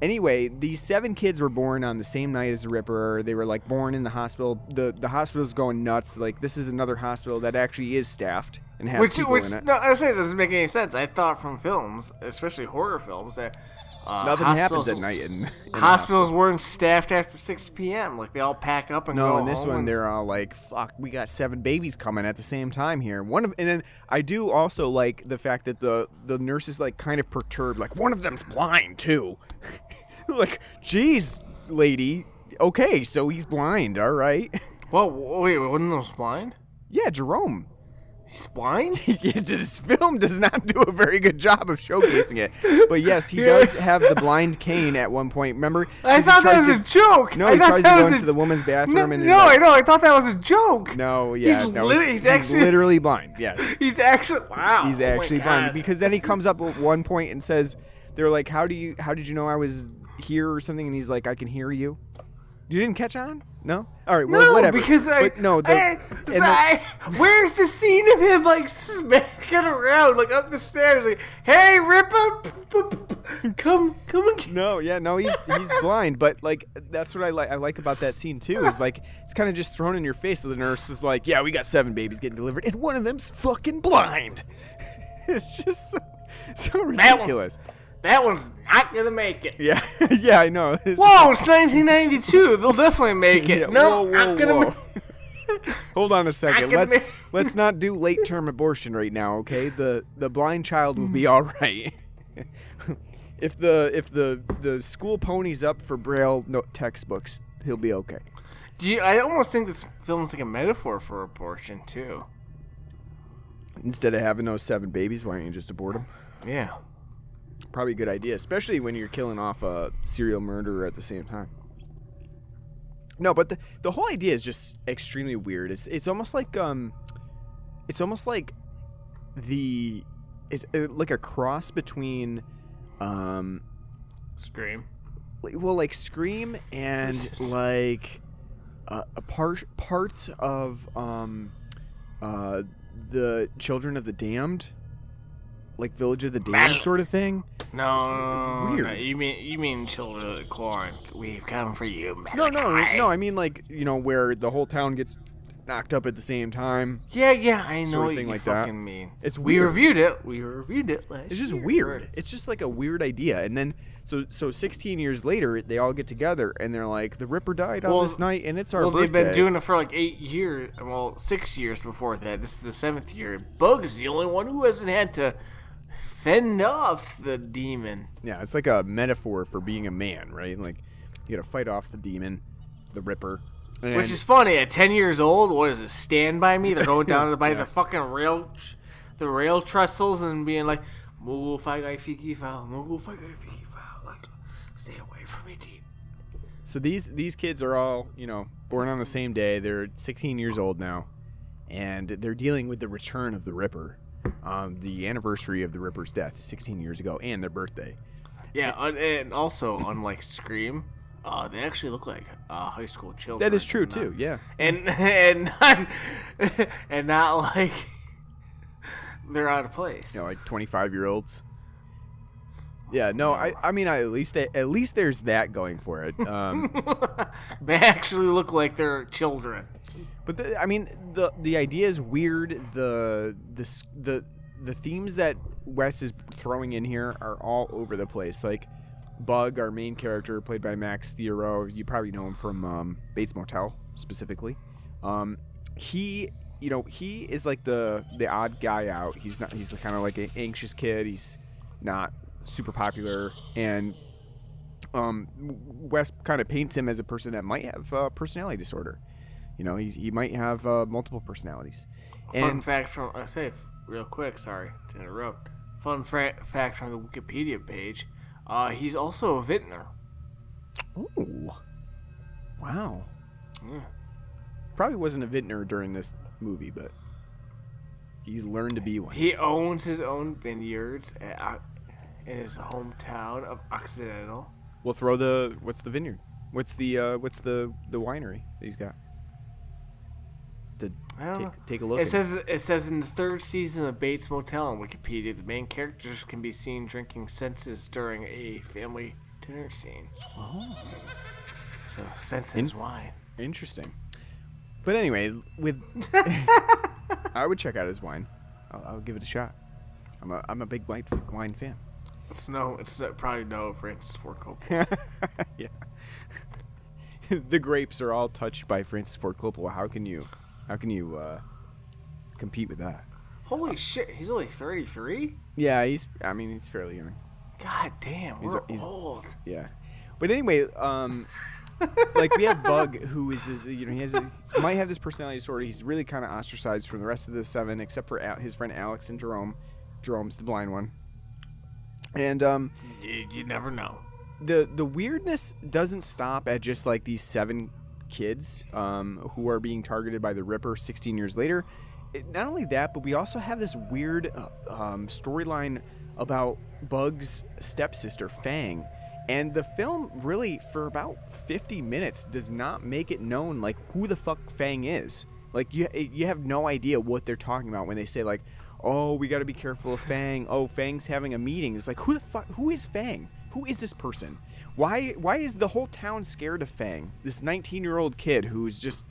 Anyway these seven kids were born on the same night as the ripper. They were like born in the hospital. The the hospital's going nuts. Like this is another hospital that actually is staffed and has which, people which in it. no, I say doesn't make any sense. I thought from films, especially horror films, that uh, nothing happens at night in, in Hospitals weren't staffed after 6 p.m. Like they all pack up and No, go No, in this one they're all like, "Fuck, we got seven babies coming at the same time here." One of, and then I do also like the fact that the the nurse is like kind of perturbed, like one of them's blind too. [LAUGHS] like, geez, lady, okay, so he's blind, all right. Well, wait, wasn't those blind? yeah, Jerome. [LAUGHS] He's blind. this film does not do a very good job of showcasing it, but yes, he does have the blind cane at one point. Remember? I thought that was to- a joke. No, I he tries to go into a- the woman's bathroom No, and no, he's I know. I thought that was a joke. No, yeah, He's no, lit- he's actually- literally blind. Yes. [LAUGHS] He's actually wow. he's oh actually blind because then he comes up at one point and says they're like how do you how did you know i was here or something and he's like i can hear you you didn't catch on no? All right well no, whatever. because I but no the, I, the- I- where's the scene of him like smacking around like up the stairs like hey Ripper come come and no yeah no he's he's blind but like that's what i like i like about that scene too is like it's kind of just thrown in your face so the nurse is like yeah we got seven babies getting delivered and one of them's fucking blind. [LAUGHS] It's just so, so ridiculous that one's not gonna make it. yeah [LAUGHS] yeah i know It's- [LAUGHS] Whoa, it's 1992. They'll definitely make it. Yeah, no, whoa, not gonna. whoa. ma- [LAUGHS] Hold on a second. Let's make- let's not do late term abortion right now, okay? The the blind child will be mm. all right. if the if the the school ponies up for braille no, textbooks, he'll be okay. Do you, I almost think this film's like a metaphor for abortion too. Instead of having those seven babies, why don't you just abort them? Yeah. Probably a good idea, especially when you're killing off a serial murderer at the same time. No, but the the whole idea is just extremely weird. It's it's almost like um, it's almost like the it's uh, like a cross between um, Scream. well, like Scream and [LAUGHS] like uh, a part parts of um, uh, the Children of the Damned, like Village of the Damned sort of thing. No, weird. no, you mean you mean children of the corn? We've come for you, man. No, no, no. I mean like you know where the whole town gets knocked up at the same time. Yeah, yeah, I know what you like that. fucking mean. It's we reviewed it. We reviewed it last It's just year. weird. It's just like a weird idea. And then so so 16 years later, they all get together and they're like, the Ripper died on this night, and it's our Well, birthday. they've been doing it for like eight years. Well, six years before that. This is the seventh year. Bug's the only one who hasn't had to fend off the demon. Yeah, it's like a metaphor for being a man, right? Like you got to fight off the demon, the Ripper. And Which is funny. At ten years old, what is it? Stand by me. They're going down [LAUGHS] by the fucking rail, the rail trestles, and being like, "Mugu fagai fiki foul, mugu fagai fiki foul." Like, stay away from me, deep. So these these kids are all you know born on the same day. They're 16 years old now, and they're dealing with the return of the Ripper, um, the anniversary of the Ripper's death 16 years ago, and their birthday. Yeah, and also unlike Scream, uh, they actually look like uh, high school children. That is true and not- too. Yeah. and [LAUGHS] and not, [LAUGHS] and not like [LAUGHS] they're out of place. you know, like 25 year olds. Yeah, no, I, I mean, I, at least they, at least there's that going for it. Um, They actually look like they're children. But the, I mean, the the idea is weird. The the the the themes that Wes is throwing in here are all over the place. Like Bug, our main character, played by Max Thieriot. You probably know him from um, Bates Motel specifically. Um, he, you know, he is like the the odd guy out. He's not. He's kind of like an anxious kid. He's not super popular, and um, Wes kind of paints him as a person that might have uh, personality disorder. You know, he, he might have uh, multiple personalities. Fun And fact from I say real quick. Sorry to interrupt. Fun fra- fact from the Wikipedia page. Uh, he's also a vintner. ooh, wow, Yeah. probably wasn't a vintner during this movie, but he's learned to be one. He owns his own vineyards at, uh, in his hometown of Occidental. We'll throw the what's the vineyard? What's the uh, what's the the winery that he's got? To take take a look. It says it says in the third season of Bates Motel on Wikipedia, the main characters can be seen drinking senses during a family dinner scene. Oh. So senses wine. Interesting. But anyway, with [LAUGHS] I would check out his wine. I'll, I'll give it a shot. I'm a I'm a big white wine fan. It's no, it's no, probably no Francis Ford Coppola. [LAUGHS] yeah. [LAUGHS] the grapes are all touched by Francis Ford Coppola. How can you, how can you uh, compete with that? Holy shit, he's only thirty three. Yeah, he's. I mean, he's fairly young. God damn, He's- we're he's- old. Yeah. But anyway, um, [LAUGHS] like we have Bug, who is this, you know, he has a, might have this personality disorder. He's really kind of ostracized from the rest of the seven, except for Al- his friend Alex and Jerome. Jerome's the blind one. And um, You, you never know. the the weirdness doesn't stop at just like these seven kids um, who are being targeted by the Ripper 16 years later. It, not only that, but we also have this weird uh, um, storyline about Bug's stepsister Fang, and the film really for about 50 minutes does not make it known like who the fuck Fang is. Like you you have no idea what they're talking about when they say like, "Oh, we got to be careful of Fang. Oh, Fang's having a meeting." It's like, "Who the fuck who is Fang? Who is this person? Why why is the whole town scared of Fang? This 19-year-old kid who's just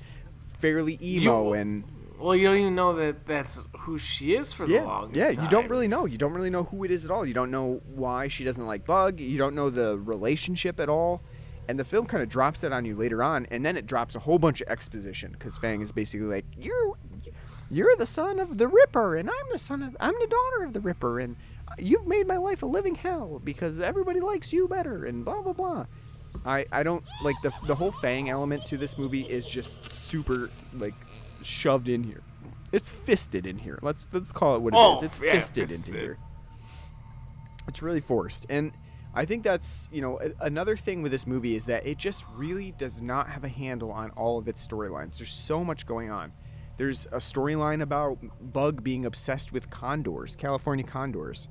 fairly emo You- and Well, you don't even know that that's who she is for the yeah, longest yeah, you don't really know. You don't really know who it is at all. You don't know why she doesn't like Bug. You don't know the relationship at all. And the film kind of drops that on you later on, and then it drops a whole bunch of exposition because Fang is basically like, "You're, you're the son of the Ripper, and I'm the son of, I'm the daughter of the Ripper, and you've made my life a living hell because everybody likes you better, and blah blah blah." I, I don't like the the whole Fang element to this movie is just super like shoved in here. It's fisted in here. Let's let's call it what it is. Oh, It's yeah, fisted, fisted. into here. It's really forced, and I think that's you know another thing with this movie is that it just really does not have a handle on all of its storylines. There's so much going on. There's a storyline about Bug being obsessed with condors, California condors,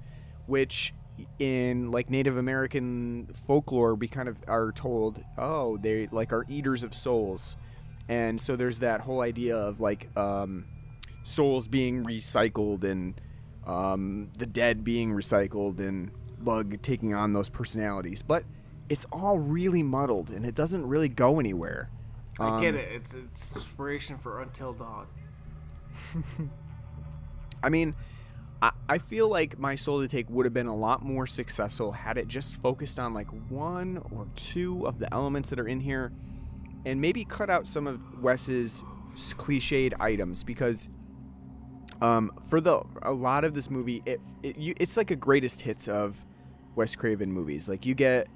which in like Native American folklore we kind of are told, oh, they like are eaters of souls. And so there's that whole idea of like um, souls being recycled and um, the dead being recycled and Bug taking on those personalities. But it's all really muddled and it doesn't really go anywhere. I get Um, it. It's it's inspiration for Until Dawn. [LAUGHS] I mean, I, feel like My Soul to Take would have been a lot more successful had it just focused on like one or two of the elements that are in here and maybe cut out some of Wes's cliched items because um, for the a lot of this movie, it, it you, it's like a greatest hits of Wes Craven movies. Like you get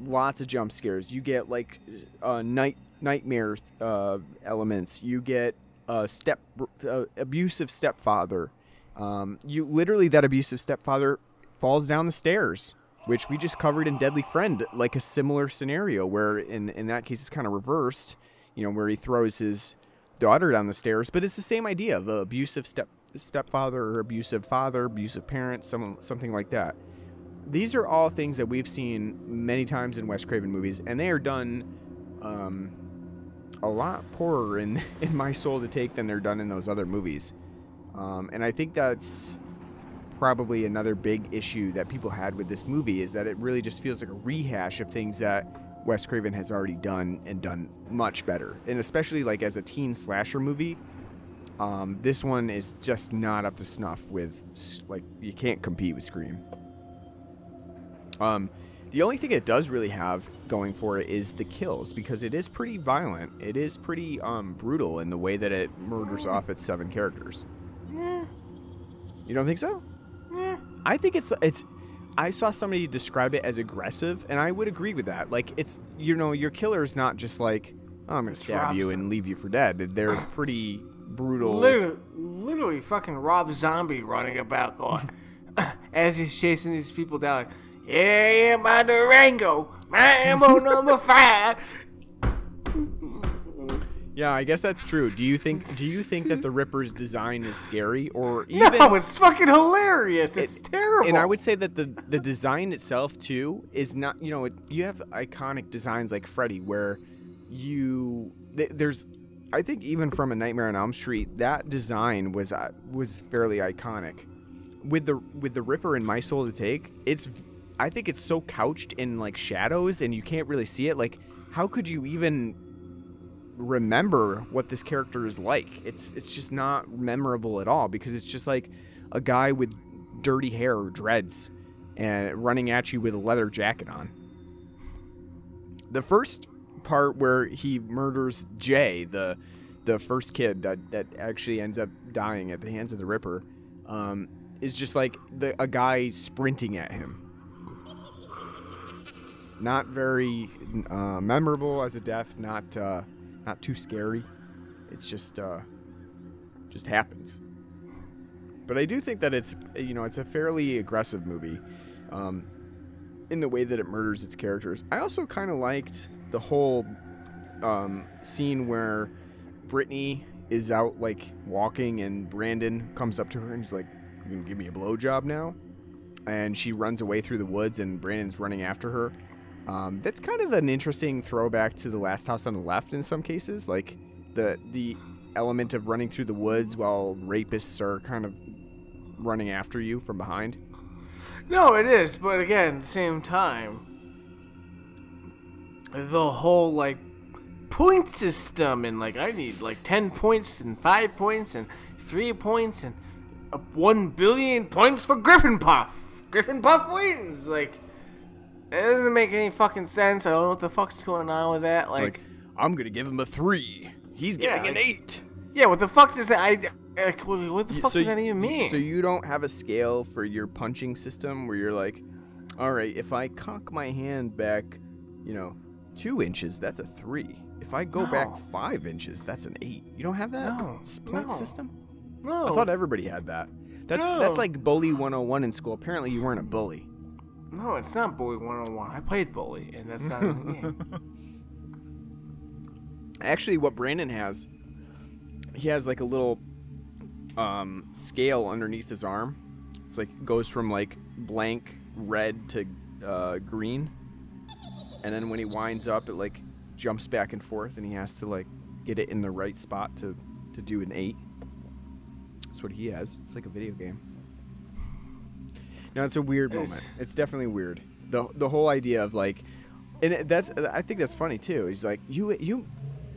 lots of jump scares. You get like uh, night nightmare uh, elements. You get a step uh, abusive stepfather. Um, you literally that abusive stepfather falls down the stairs, which we just covered in Deadly Friend, like a similar scenario where in in that case it's kind of reversed. You know where he throws his daughter down the stairs, but it's the same idea: the abusive step stepfather or abusive father, abusive parent, some something like that these are all things that we've seen many times in Wes Craven movies, and they are done um, a lot poorer in [LAUGHS] in My Soul to Take than they're done in those other movies. Um, and I think that's probably another big issue that people had with this movie is that it really just feels like a rehash of things that Wes Craven has already done and done much better. And especially like as a teen slasher movie, um, this one is just not up to snuff with like you can't compete with Scream. Um, the only thing it does really have going for it is the kills because it is pretty violent. It is pretty um, brutal in the way that it murders off its seven characters. You don't think so? Yeah. I think it's it's. I saw somebody describe it as aggressive, and I would agree with that. Like it's you know your killer is not just like oh, I'm gonna stab you and leave you for dead. They're oh, pretty brutal. Literally, literally fucking Rob Zombie running about going [LAUGHS] as he's chasing these people down. Like, yeah, yeah, my Durango, my ammo number five. Yeah, I guess that's true. Do you think do you think that the Ripper's design is scary or [LAUGHS] even No, it's fucking hilarious. It's terrible. And I would say that the the design itself too is not. You know, it, you have iconic designs like Freddy, where you th- there's. I think even from a Nightmare on Elm Street, that design was uh, was fairly iconic. With the with the Ripper in My Soul to Take, it's I think it's so couched in like shadows and you can't really see it. Like, how could you even remember what this character is like. It's it's just not memorable at all because it's just like a guy with dirty hair or dreads and running at you with a leather jacket on. The first part where he murders Jay, the the first kid that, that actually ends up dying at the hands of the Ripper, um, is just like the, a guy sprinting at him. Not very uh, memorable as a death. Not uh, not too scary. It's just uh, just happens. But I do think that it's you know it's a fairly aggressive movie, um, in the way that it murders its characters. I also kind of liked the whole um, scene where Brittany is out like walking and Brandon comes up to her and he's like, "You gonna give me a blowjob now?" And she runs away through the woods and Brandon's running after her. Um, that's kind of an interesting throwback to the Last House on the Left in some cases, like the the element of running through the woods while rapists are kind of running after you from behind. No, it is, but again, at the same time, the whole like point system and like I need like ten points and five points and three points and uh, one billion points for Griffin Puff. Griffin Puff wins. Like it doesn't make any fucking sense. I don't know what the fuck's going on with that. Like, Like, I'm gonna give him a three. He's Yeah, getting an eight. yeah, what the fuck does that? I like, what the fuck so does that even mean? So you don't have a scale for your punching system where you're like, all right, if I cock my hand back, you know, two inches, that's a three. If I go back five inches, that's an eight. You don't have that No, s- point no. system? no, I thought everybody had that. That's No. that's like bully 101 in school. Apparently, you weren't a bully. No, it's not Bully One Hundred One. I played Bully, and that's not the game. [LAUGHS] Actually, what Brandon has, he has like a little um, scale underneath his arm. It's like goes from like blank red to uh, green, and then when he winds up, it like jumps back and forth, and he has to like get it in the right spot to to do an eight. That's what he has. It's like a video game. No, it's a weird moment. It's definitely weird. the The whole idea of like, and that's I think that's funny too. He's like, you you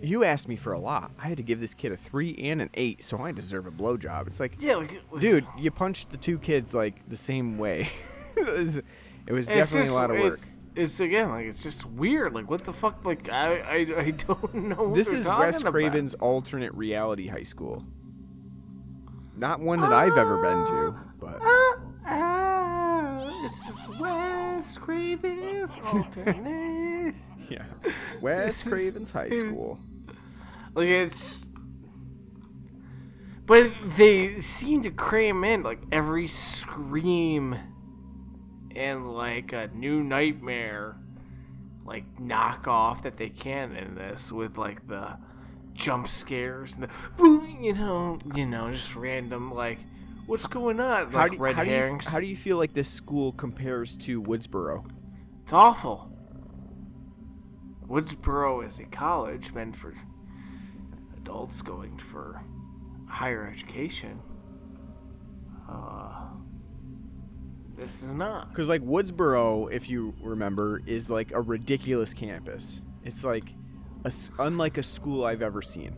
you asked me for a lot. I had to give this kid a three and an eight, so I deserve a blowjob. It's like, Yeah, like, dude, you punched the two kids like the same way. [LAUGHS] it was, it was definitely just- a lot of work. It's, it's again like it's just weird. Like what the fuck? Like I I, I [LAUGHS] don't know. What This is Wes about. Craven's alternate reality high school. Not one that I've ever been to, but Ah, it's just Wes Craven's [LAUGHS] alternate. yeah, Wes This is- Craven's high school. Like it's, but they seem to cram in like every scream and like a new nightmare, like knockoff that they can in this with like the jump scares and the you know you know just random like what's going on like How do, red how, do you, herrings. how do you feel like this school compares to Woodsboro? It's awful. Woodsboro is a college meant for adults going for higher education. Uh, this is not. Because like Woodsboro, if you remember, is like a ridiculous campus. It's like a unlike a school I've ever seen.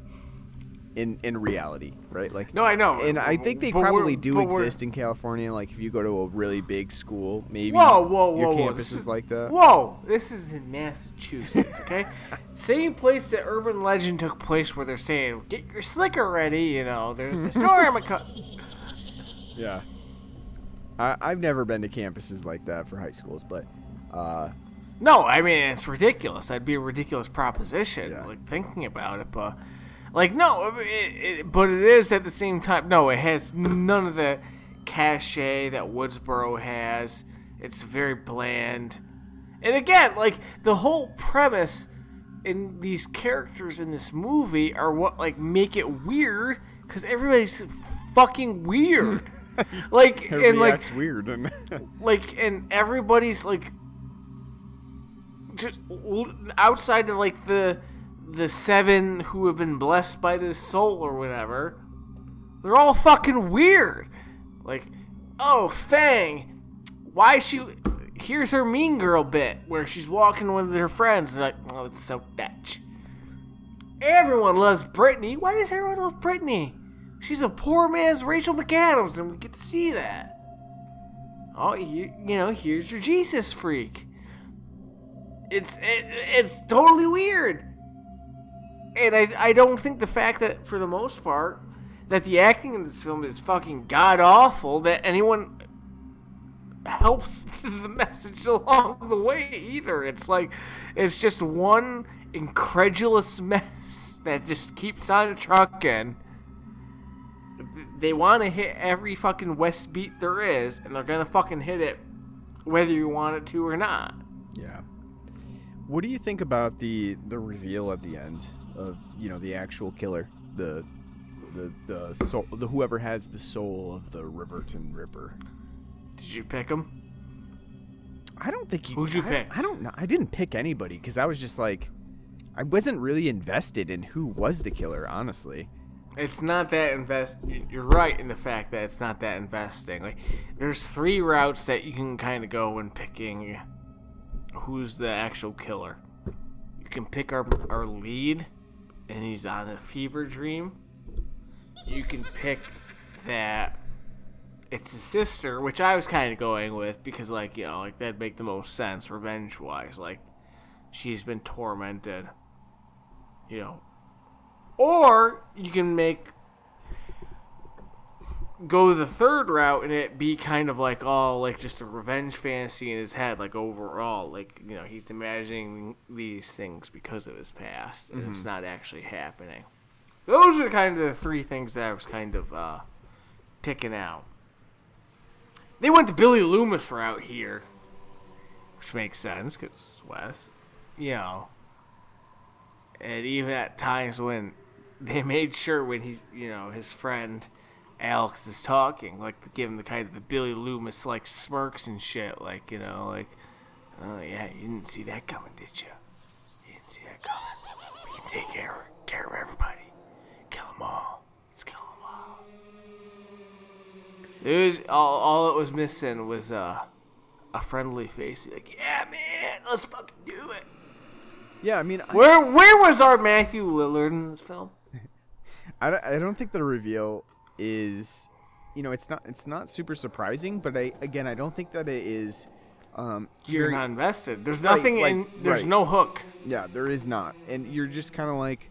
In in reality, right? Like No, I know. and I think they But probably do exist in California. Like if you go to a really big school, maybe Whoa, whoa, whoa, your whoa! campus is like that. Whoa, this is in Massachusetts, okay? [LAUGHS] Same place that urban legend took place, where they're saying, "Get your slicker ready." You know, there's a storm. co- [LAUGHS] Yeah. I, I've never been to campuses like that for high schools, but uh, No, I mean it's ridiculous. That'd be a ridiculous proposition. Yeah. Like thinking about it, but like no, it, it, but it is at the same time. No, it has none of the cachet that Woodsboro has. It's very bland, and again, like the whole premise in these characters in this movie are what like make it weird because everybody's fucking weird. [LAUGHS] like it and like weird. And [LAUGHS] like and everybody's like just outside of like the the seven who have been blessed by this soul or whatever they're all fucking weird. Like oh fang why she here's her mean girl bit where she's walking with her friends. Like oh it's so dutch everyone loves brittany. Why does everyone love brittany? She's a poor man's rachel mcadams and we get to see that. Oh, you, you know, here's your Jesus freak. It's it, it's totally weird, and I I don't think the fact that for the most part that the acting in this film is fucking god awful that anyone helps [LAUGHS] the message along the way either. It's like it's just one incredulous [LAUGHS] mess that just keeps on trucking they want to hit every fucking Wes beat there is, and they're gonna fucking hit it whether you want it to or not. yeah. What do you think about the the reveal at the end of you know the actual killer, the the the soul, the whoever has the soul of the Riverton Ripper? Did you pick him? I don't think you. Who'd you I, pick? I don't know. I didn't pick anybody because I was just like, I wasn't really invested in who was the killer, honestly. It's not that invest. You're right in the fact that it's not that investing. Like, there's three routes that you can kind of go when picking who's the actual killer. You can pick our our lead, and he's on a fever dream. You can pick that it's his sister, which I was kind of going with because, like, you know, like that'd make the most sense revenge wise. Like, she's been tormented, you know. Or you can make go the third route and it be kind of like all like just a revenge fantasy in his head like overall like you know he's imagining these things because of his past and it's not actually happening. Those are kind of the three things that i was kind of uh picking out. They went the billy loomis route here which makes sense because it's wes you know. And even at times when they made sure when he's you know his friend Alex is talking, like giving the kind of the Billy Loomis like smirks and shit, like you know, like oh yeah, you didn't see that coming, did you? You didn't see that coming. We can take care care of everybody. Kill them all. Let's kill them all. It was all, all it was missing was uh, a friendly face. Like, yeah, man, let's fucking do it. Yeah, I mean, I, Where where was our Matthew Lillard in this film? [LAUGHS] I, don't- I don't think the reveal is, you know, it's not it's not super surprising, but I again I don't think that it is. Um, You're very- not invested. There's nothing like, in. There's right. no hook. Yeah, there is not, and you're just kind of like,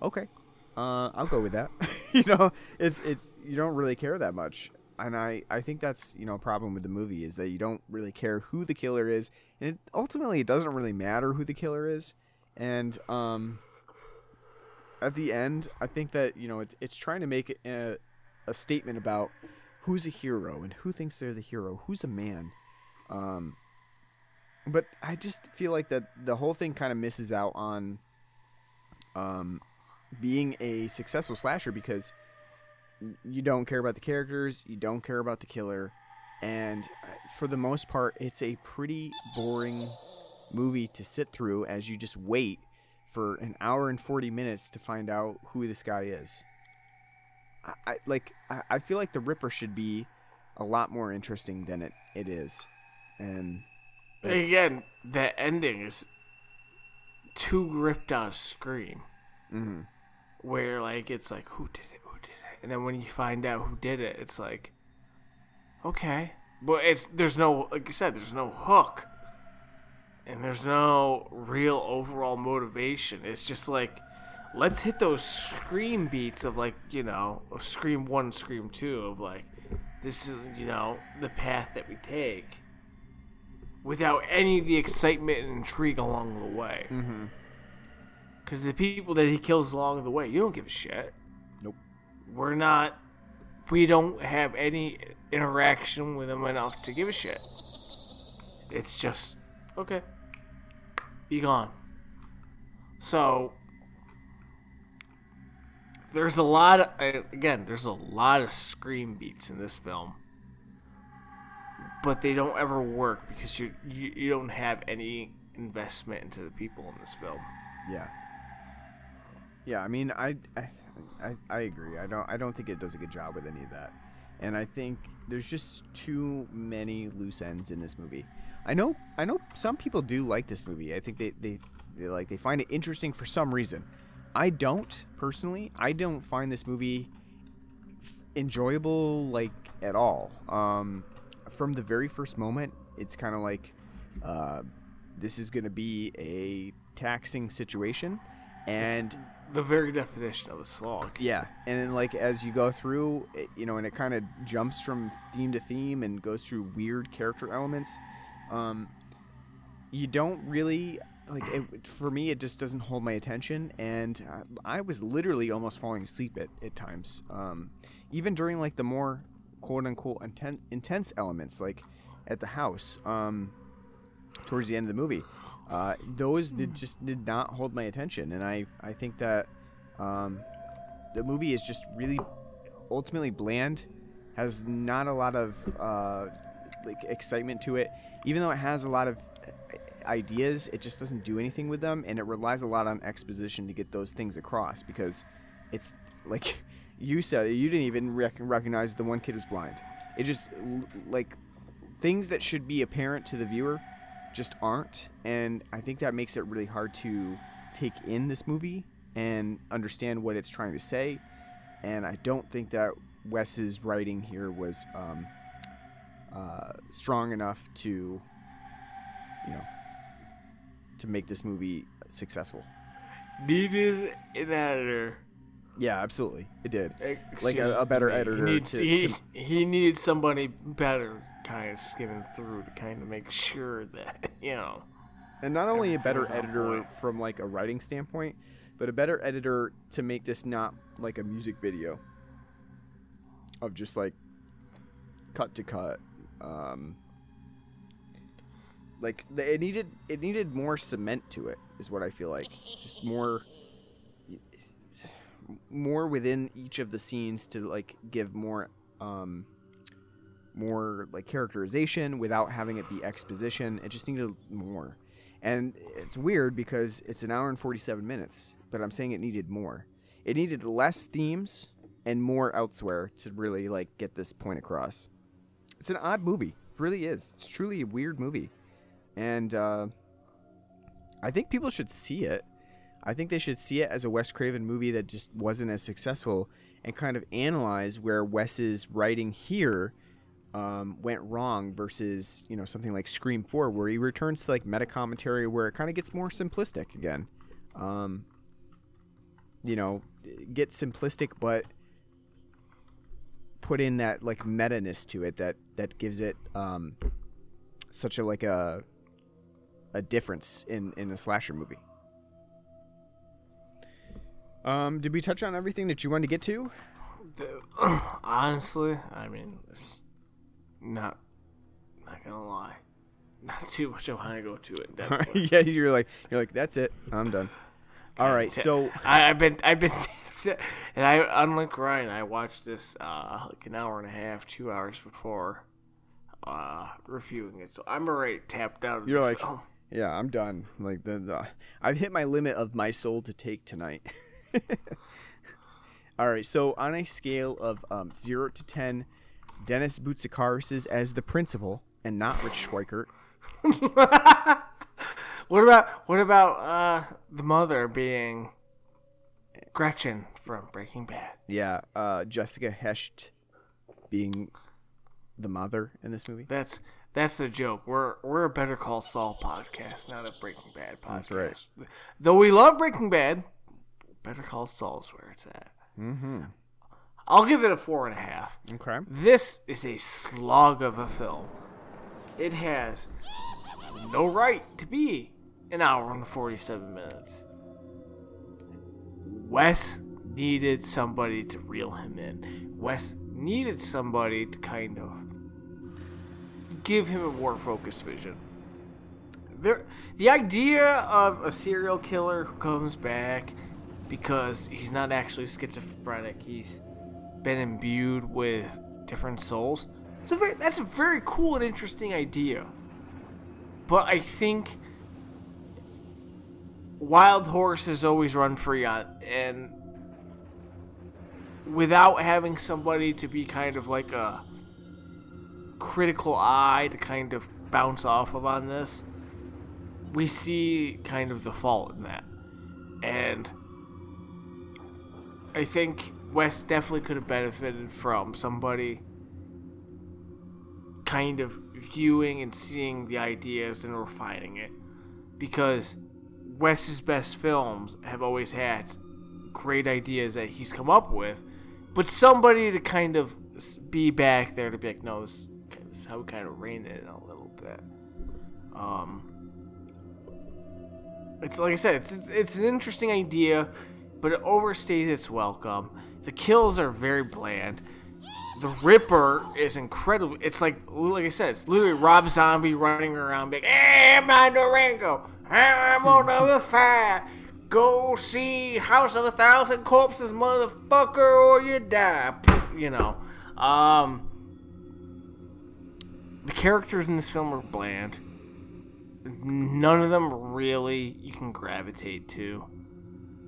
okay, uh, I'll go with that. [LAUGHS] you know, it's it's you don't really care that much, and I I think that's you know a problem with the movie is that you don't really care who the killer is, and it, ultimately it doesn't really matter who the killer is, and um, at the end I think that you know it, it's trying to make a, a statement about who's a hero and who thinks they're the hero, who's a man, um, but I just feel like that the whole thing kind of misses out on um being a successful slasher because you don't care about the characters, you don't care about the killer, and uh, for the most part it's a pretty boring movie to sit through as you just wait for an hour and 40 minutes to find out who this guy is. I, like I, I feel like the Ripper should be a lot more interesting than it, it is. And Again, the ending is too ripped out of Scream. Mhm. Where like it's like who did it? Who did it? And then when you find out who did it, it's like okay, but it's there's no like you said, there's no hook, and there's no real overall motivation. It's just like let's hit those scream beats of like you know of Scream One, Scream Two of like this is you know the path that we take without any of the excitement and intrigue along the way. Mm-hmm. Because the people that he kills along the way, you don't give a shit. Nope. We're not. We don't have any interaction with them enough to give a shit. It's just okay. Be gone. So there's a lot of again. There's a lot of scream beats in this film, but they don't ever work because you you, you don't have any investment into the people in this film. Yeah. Yeah, I mean, I, I, I, I agree. I don't, I don't think it does a good job with any of that, and I think there's just too many loose ends in this movie. I know, I know, some people do like this movie. I think they, they, they like they find it interesting for some reason. I don't personally. I don't find this movie enjoyable like at all. Um, from the very first moment, it's kind of like uh, this is going to be a taxing situation, and The very definition of a slog. yeah, and then like as you go through, it, you know, and it kind of jumps from theme to theme and goes through weird character elements. Um, you don't really like it, for me. It just doesn't hold my attention, and uh, I was literally almost falling asleep at at times. Um, even during like the more quote unquote inten- intense elements, like at the house. Um, towards the end of the movie. Uh, those did just did not hold my attention, and I I think that um, the movie is just really ultimately bland, has not a lot of uh, like excitement to it. Even though it has a lot of ideas, it just doesn't do anything with them, and it relies a lot on exposition to get those things across because it's like [LAUGHS] you said you didn't even rec- recognize the one kid was blind. It just like things that should be apparent to the viewer just aren't and i think that makes it really hard to take in this movie and understand what it's trying to say and i don't think that wes's writing here was um, uh, strong enough to you know to make this movie successful Needed an editor. yeah absolutely it did Excuse like a, a better me. editor He, needs, to, he, to- he needed somebody better kind of skimming through to kind of make sure that, [LAUGHS] you know. and not only a better editor from like a writing standpoint but a better editor to make this not like a music video of just like cut to cut um like it needed it needed more cement to it is what i feel like. Just more more within each of the scenes to like give more um more like characterization without having it be exposition. It just needed more. And it's weird because it's an hour and 47 minutes but i'm saying it needed more. It needed less themes and more elsewhere to really like get this point across. It's an odd movie. It really is. It's truly a weird movie and uh I think people should see it. I think they should see it as a Wes Craven movie that just wasn't as successful and kind of analyze where Wes's writing here um, went wrong versus you know something like Scream Four, where he returns to like meta commentary, where it kind of gets more simplistic again. Um, you know, get simplistic, but put in that like meta ness to it that that gives it um, such a like a a difference in in a slasher movie. Um, did we touch on everything that you wanted to get to? [COUGHS] Honestly, I mean, it's not not gonna lie, [LAUGHS] not too much I want to go to it. [LAUGHS] yeah, you're like you're like that's it. I'm done. All right, Ta- so I, I've been I've been [LAUGHS] and I unlike Ryan, I watched this uh like an hour and a half, two hours before uh reviewing it. So I'm already tapped out. You're like, film. Yeah, I'm done. Like the, the I've hit my limit of my soul to take tonight. [LAUGHS] All right, so on a scale of um, zero to ten, Dennis Boutsikaris is as the principal and not Rich Schweikart. [LAUGHS] What about what about uh the mother being Gretchen from Breaking Bad? Yeah, uh, Jessica Hecht being the mother in this movie. That's that's the joke. We're we're a Better Call Saul podcast, not a Breaking Bad podcast. That's right. Though we love Breaking Bad, Better Call Saul's where it's at. Mm-hmm. I'll give it a four and a half. Okay. This is a slog of a film. It has no right to be an hour and 47 minutes. Wes needed somebody to reel him in. Wes needed somebody to kind of give him a more focused vision. There, the idea of a serial killer who comes back because he's not actually schizophrenic, he's been imbued with different souls. Very, that's a very cool and interesting idea. But I think wild horses always run free on, and without having somebody to be kind of like a critical eye to kind of bounce off of on this, we see kind of the fault in that. And I think Wes definitely could have benefited from somebody kind of viewing and seeing the ideas and refining it. Because Wes's best films have always had great ideas that he's come up with, but somebody to kind of be back there to be like, no, this, how we kind of rein it in a little bit. Um, it's like I said, it's, it's it's an interesting idea, but it overstays its welcome. The kills are very bland. The Ripper is incredible. It's like like I said, it's literally Rob Zombie running around, being, "Hey, I'm on Durango. I'm on number five. Go see House of a Thousand Corpses, motherfucker, or you die." You know. Um, the characters in this film are bland. None of them really you can gravitate to.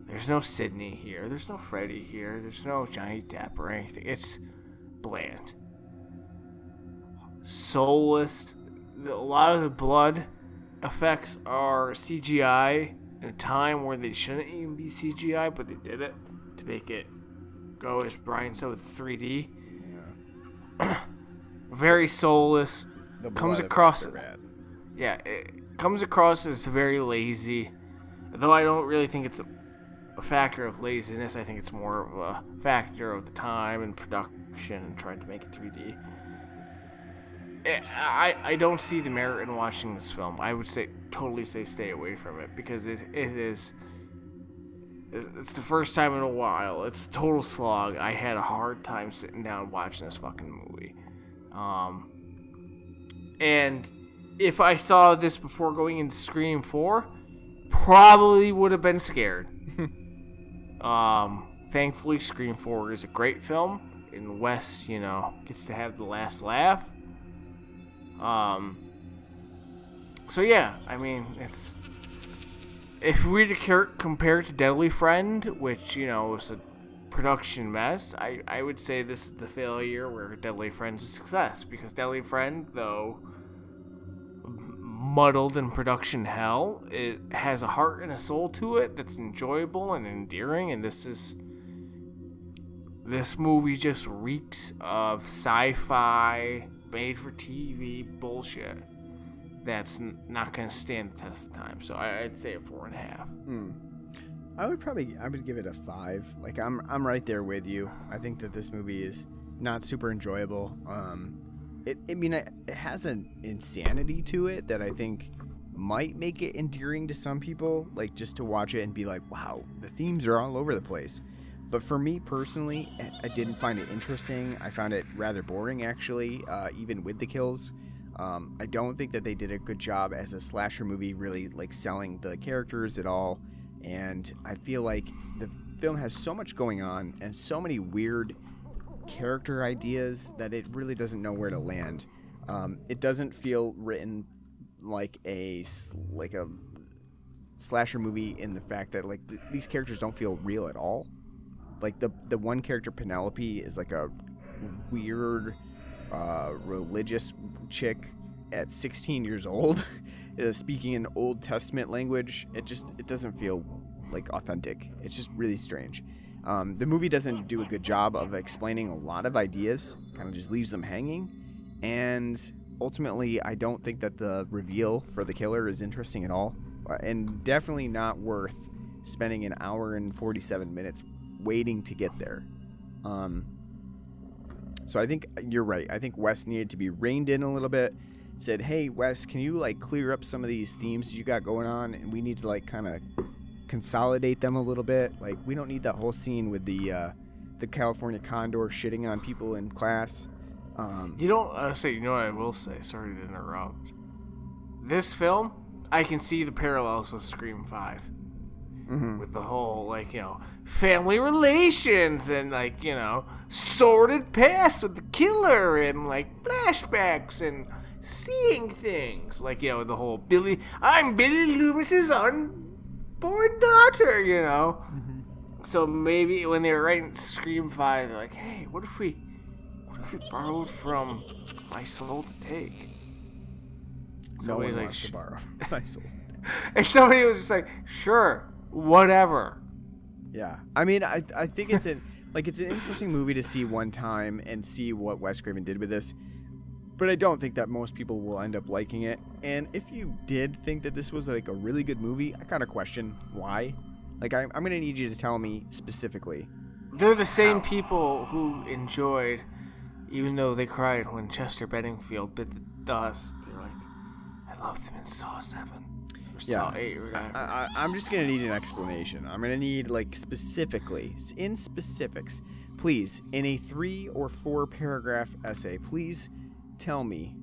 There's no Sydney here. There's no Freddy here. There's no Johnny Depp or anything. It's bland. Soulless. A lot of the blood effects are CGI in a time where they shouldn't even be CGI, but they did it to make it go, as Brian said, with 3D. [CLEARS THROAT] Very soulless. The Comes across-. Yeah, it comes across as very lazy. Though I don't really think it's a, a factor of laziness. I think it's more of a factor of the time and production and trying to make it 3D. Eh, I, I don't see the merit in watching this film. I would say totally say stay away from it because it, it is it's the first time in a while. It's a total slog. I had a hard time sitting down watching this fucking movie. Um, and if I saw this before going into Scream 4, probably would have been scared. [LAUGHS] um, thankfully, Scream 4 is a great film, and Wes, you know, gets to have the last laugh. Um, so yeah, I mean, it's if we were to compare it to Deadly Friend, which you know was a production mess, I, I would say this is the failure where Deadly Friend's a success because Deadly Friend, though muddled in production hell. It has a heart and a soul to it that's enjoyable and endearing, and this is this movie just reeks of sci-fi, made-for-TV bullshit. That's not gonna stand the test of time. So I, I'd say a four and a half. Hmm. I would probably I would give it a five. Like I'm I'm right there with you. I think that this movie is not super enjoyable. Um, it I mean it, has an insanity to it that I think might make it endearing to some people. Like just to watch it and be like, wow, the themes are all over the place. But for me personally, I- I didn't find it interesting. I found it rather boring, actually, uh, even with the kills. Um, I don't think that they did a good job as a slasher movie, really like selling the characters at all. And I feel like the film has so much going on and so many weird character ideas that it really doesn't know where to land. Um, it doesn't feel written like a like a slasher movie in the fact that like th- these characters don't feel real at all. Like the the one character Penelope is like a weird uh, religious chick at 16 years old, [LAUGHS] uh, speaking in Old Testament language. It just it doesn't feel like authentic. It's just really strange. Um, the movie doesn't do a good job of explaining a lot of ideas. Kind of just leaves them hanging, and ultimately, I don't think that the reveal for the killer is interesting at all, uh, and definitely not worth spending an hour and 47 minutes waiting to get there. Um, so I think you're right. I think Wes needed to be reined in a little bit. Said, "Hey, Wes, can you like clear up some of these themes you got going on, and we need to like kind of consolidate them a little bit. Like we don't need that whole scene with the uh, the California Condor shitting on people in class. Um, You don't uh, say. You know what I will say. Sorry to interrupt. This film, I can see the parallels with Scream 5 with the whole like you know family relations and like you know sordid past with the killer and like flashbacks and seeing things like you know the whole Billy. I'm Billy Loomis's unborn daughter. You know. Mm-hmm. So maybe when they were writing Scream 5, they're like, hey, what if we what if we borrowed from My Soul to Take? no one Somebody's like, wants to borrow [LAUGHS] from my soul. And somebody was just like, sure, whatever. Yeah, I mean, I I think it's an like it's an interesting movie to see one time and see what Wes Craven did with this. But I don't think that most people will end up liking it. And if you did think that this was like a really good movie, I kind of question why. Like I, I'm gonna need you to tell me specifically. They're the same people who enjoyed, even though they cried when Chester Benningfield bit the dust. They're like, I loved them in Saw 7. Or Saw Yeah. 8 or whatever. I, I, I'm just gonna need an explanation. I'm gonna need like specifically, in specifics, please, in a three or four paragraph essay, please tell me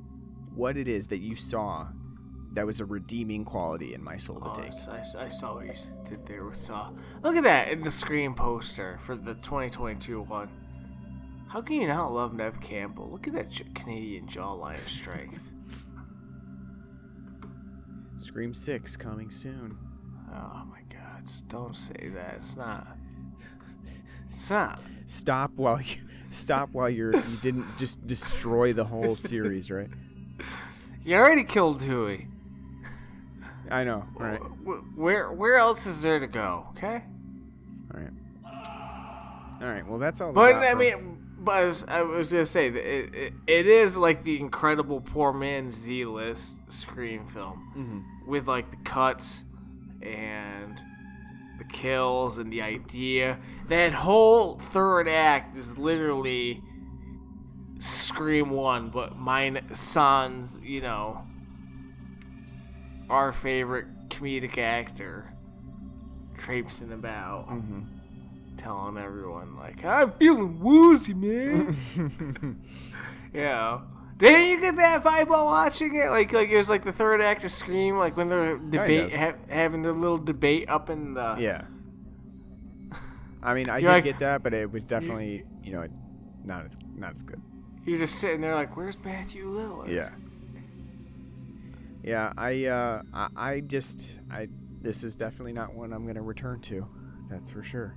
what it is that you saw that was a redeeming quality in my soul to Oh, take. I, I saw what you did there with Saw. Look at that in the Scream poster for the 2022 one. How can you not love Neve Campbell? Look at that Canadian jawline of strength. Scream Six coming soon. Oh my God! Don't say that. It's not. It's not. Stop while you stop while you're you didn't just destroy the whole series, right? [LAUGHS] You already killed Dewey. I know. Right. Wh- Where where else is there to go? Okay. All right. All right. Well, that's all. But I mean, but I was, I was gonna say it, it, it is like the incredible poor man's Z list screen film mm-hmm. with like the cuts and the kills and the idea. That whole third act is literally Scream one, but mine son's you know our favorite comedic actor traipsing about mm-hmm. telling everyone like I'm feeling woozy, man. [LAUGHS] yeah. Didn't you get that vibe while watching it? Like, like it was like the third act of Scream, like when they're debate ha- having their little debate up in the. Yeah. I mean, I [LAUGHS] did like- get that, but it was definitely, you know, not as not as good. You're just sitting there like, where's Matthew Lillard? Yeah. Yeah, I uh I, I just I this is definitely not one I'm going to return to. That's for sure.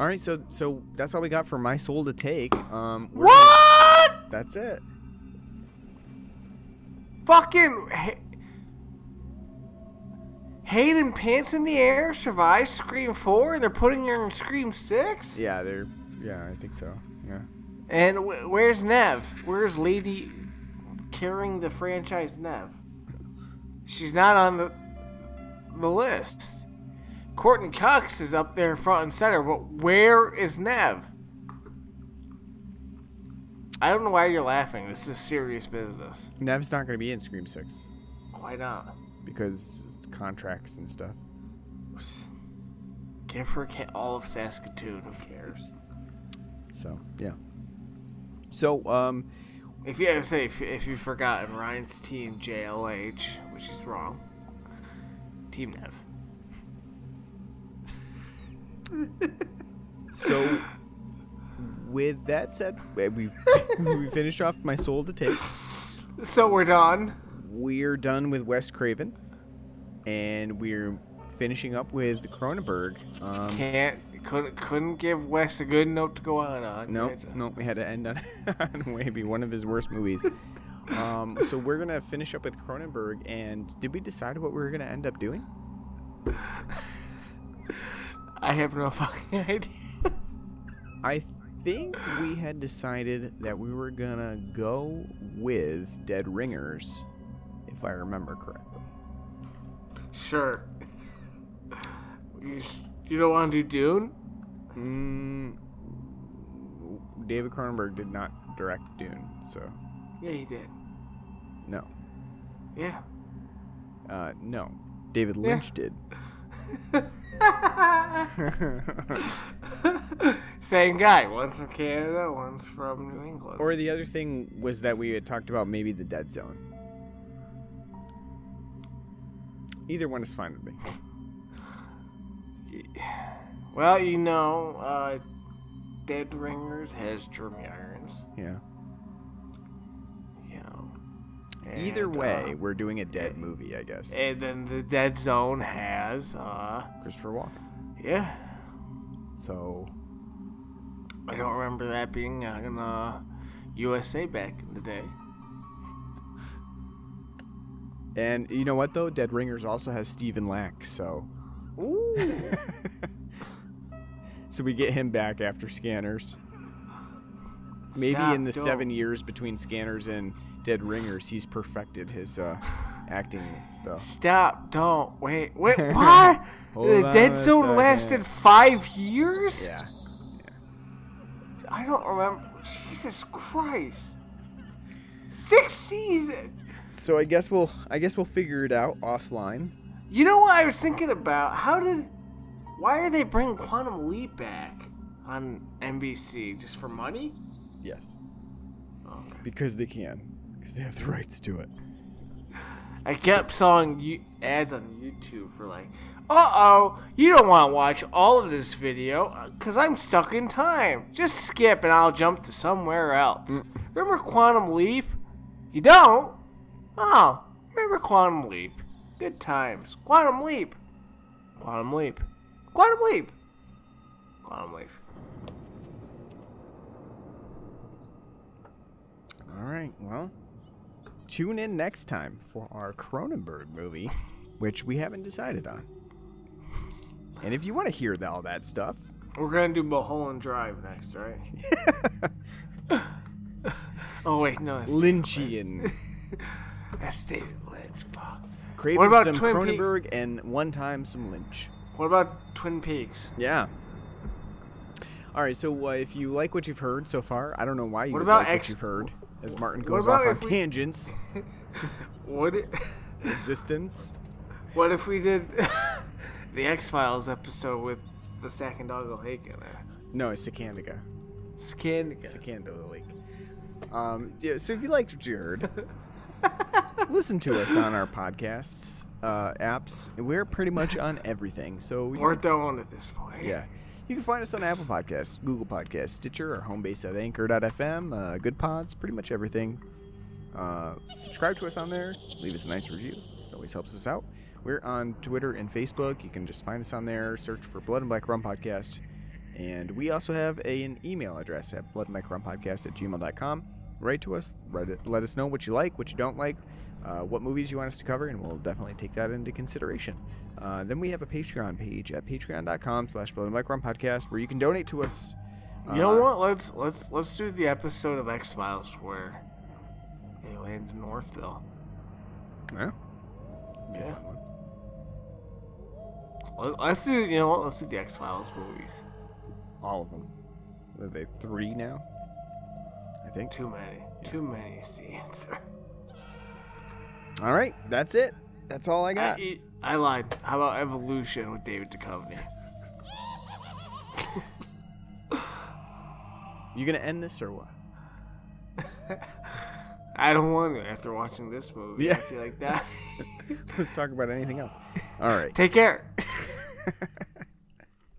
All right, so so that's all we got for my soul to take. Um we're gonna- What? That's it. fucking Hay- Hayden Pants in the Air survives Scream 4 and they're putting her in Scream 6? Yeah, they're. Yeah, I think so. Yeah. And wh- where's Neve? Where's Lady carrying the franchise Neve? She's not on the the list. Courteney Cox is up there front and center, but where is Neve? I don't know why you're laughing. This is serious business. Neve's not going to be in Scream Six Why not? because it's contracts and stuff. Give her all of Saskatoon. Who cares? So yeah. So um, If you I say if, if you've forgotten, Ryan's team JLH, which is wrong. Team Neve. So with that said, we we finished off my soul to take. So we're done. We're done with Wes Craven, and we're finishing up with Cronenberg. Um, Can't couldn't couldn't give Wes a good note to go on on. No, Right? no, we had to end on, [LAUGHS] on maybe one of his worst movies. Um, so we're gonna finish up with Cronenberg, and did we decide what we were gonna end up doing? [LAUGHS] I have no [LAUGHS] fucking idea. I think we had decided that we were gonna go with Dead Ringers, if I remember correctly. Sure. You, you don't want to do Dune? Mm, David Cronenberg did not direct Dune, so Yeah, he did. no, Yeah. uh, no. David Lynch did. [LAUGHS] [LAUGHS] Same guy. One's from Canada, one's from New England. Or the other thing was that we had talked about maybe the Dead Zone. Either one is fine with me. well, you know, uh, Dead Ringers has Jeremy Irons. Yeah. Either way, uh, we're doing a dead movie, I guess. and then the Dead Zone has, uh, Christopher Walken. yeah. So I don't remember that being on uh, USA back in the day. And you know what though? Dead Ringers also has Stephen Lack, so Ooh. [LAUGHS] so we get him back after Scanners. Maybe Stop, in the don't. seven years between Scanners and Dead Ringers, he's perfected his uh, acting. Though. Stop! Don't wait. Wait. [LAUGHS] What? The Dead Zone lasted five years. Yeah. I don't remember. Jesus Christ. Six seasons. So I guess we'll I guess we'll figure it out offline. You know what I was thinking about? How did? Why are they bringing Quantum Leap back on NBC just for money? Yes. Okay. Because they can. Because they have the rights to it. I kept sawing you- ads on YouTube for like, uh oh, you don't want to watch all of this video because I'm stuck in time. Just skip and I'll jump to somewhere else. Remember Quantum Leap? You don't? Oh, remember Quantum Leap? Good times. Quantum Leap. Quantum Leap. Quantum Leap. Quantum Leap. All right. Well, tune in next time for our Cronenberg movie, which we haven't decided on. And if you want to hear all that stuff, We're gonna do Mulholland Drive next, right? [LAUGHS] oh wait, no, that's, Lynchian, [LAUGHS] that's David Lynch. Fuck. craving about some Twin Peaks? Cronenberg and one time some Lynch. What about Twin Peaks? Yeah. All right. So uh, if you like what you've heard so far, I don't know why you What about like what you've heard, as Martin goes off on we- tangents. [LAUGHS] What? i- [LAUGHS] Existence. What if we did [LAUGHS] the X Files episode with the Sack and Doggle Lake in it? No, it's Sakandiga. Skin. Sakandala Lake. Um, yeah, so if you liked what you heard, listen to us on our podcasts uh, apps. We're pretty much on everything. So you We're done at this point. yeah, you can find us on Apple Podcasts, Google Podcasts, Stitcher, our home base at Anchor.fm, uh, Good Pods, pretty much everything. Uh, subscribe to us on there. Leave us a nice review. It always helps us out. We're on Twitter and Facebook. You can just find us on there. Search for Blood and Black Rum Podcast. And we also have a, an email address at bloodandblackrumpodcast at gmail.com. write to us. It, let us know what you like, what you don't like, uh, what movies you want us to cover, and we'll definitely take that into consideration. Uh, then we have a Patreon page at patreon.com slash Blood and Black Rum Podcast where you can donate to us. You know Uh, what? Let's let's let's do the episode of X Files where they land in Northville. Yeah. Yeah. Let- Let's do you know what? Let's do the X Files movies. All of them. Are they three now? I think. Too many. Too many is the answer. All right, that's it. That's all I got. I, I lied. How about Evolution with David Duchovny? You gonna end this or what? [LAUGHS] I don't want to after watching this movie. Yeah. I feel like that. [LAUGHS] Let's talk about anything else. All right. Take care. [LAUGHS]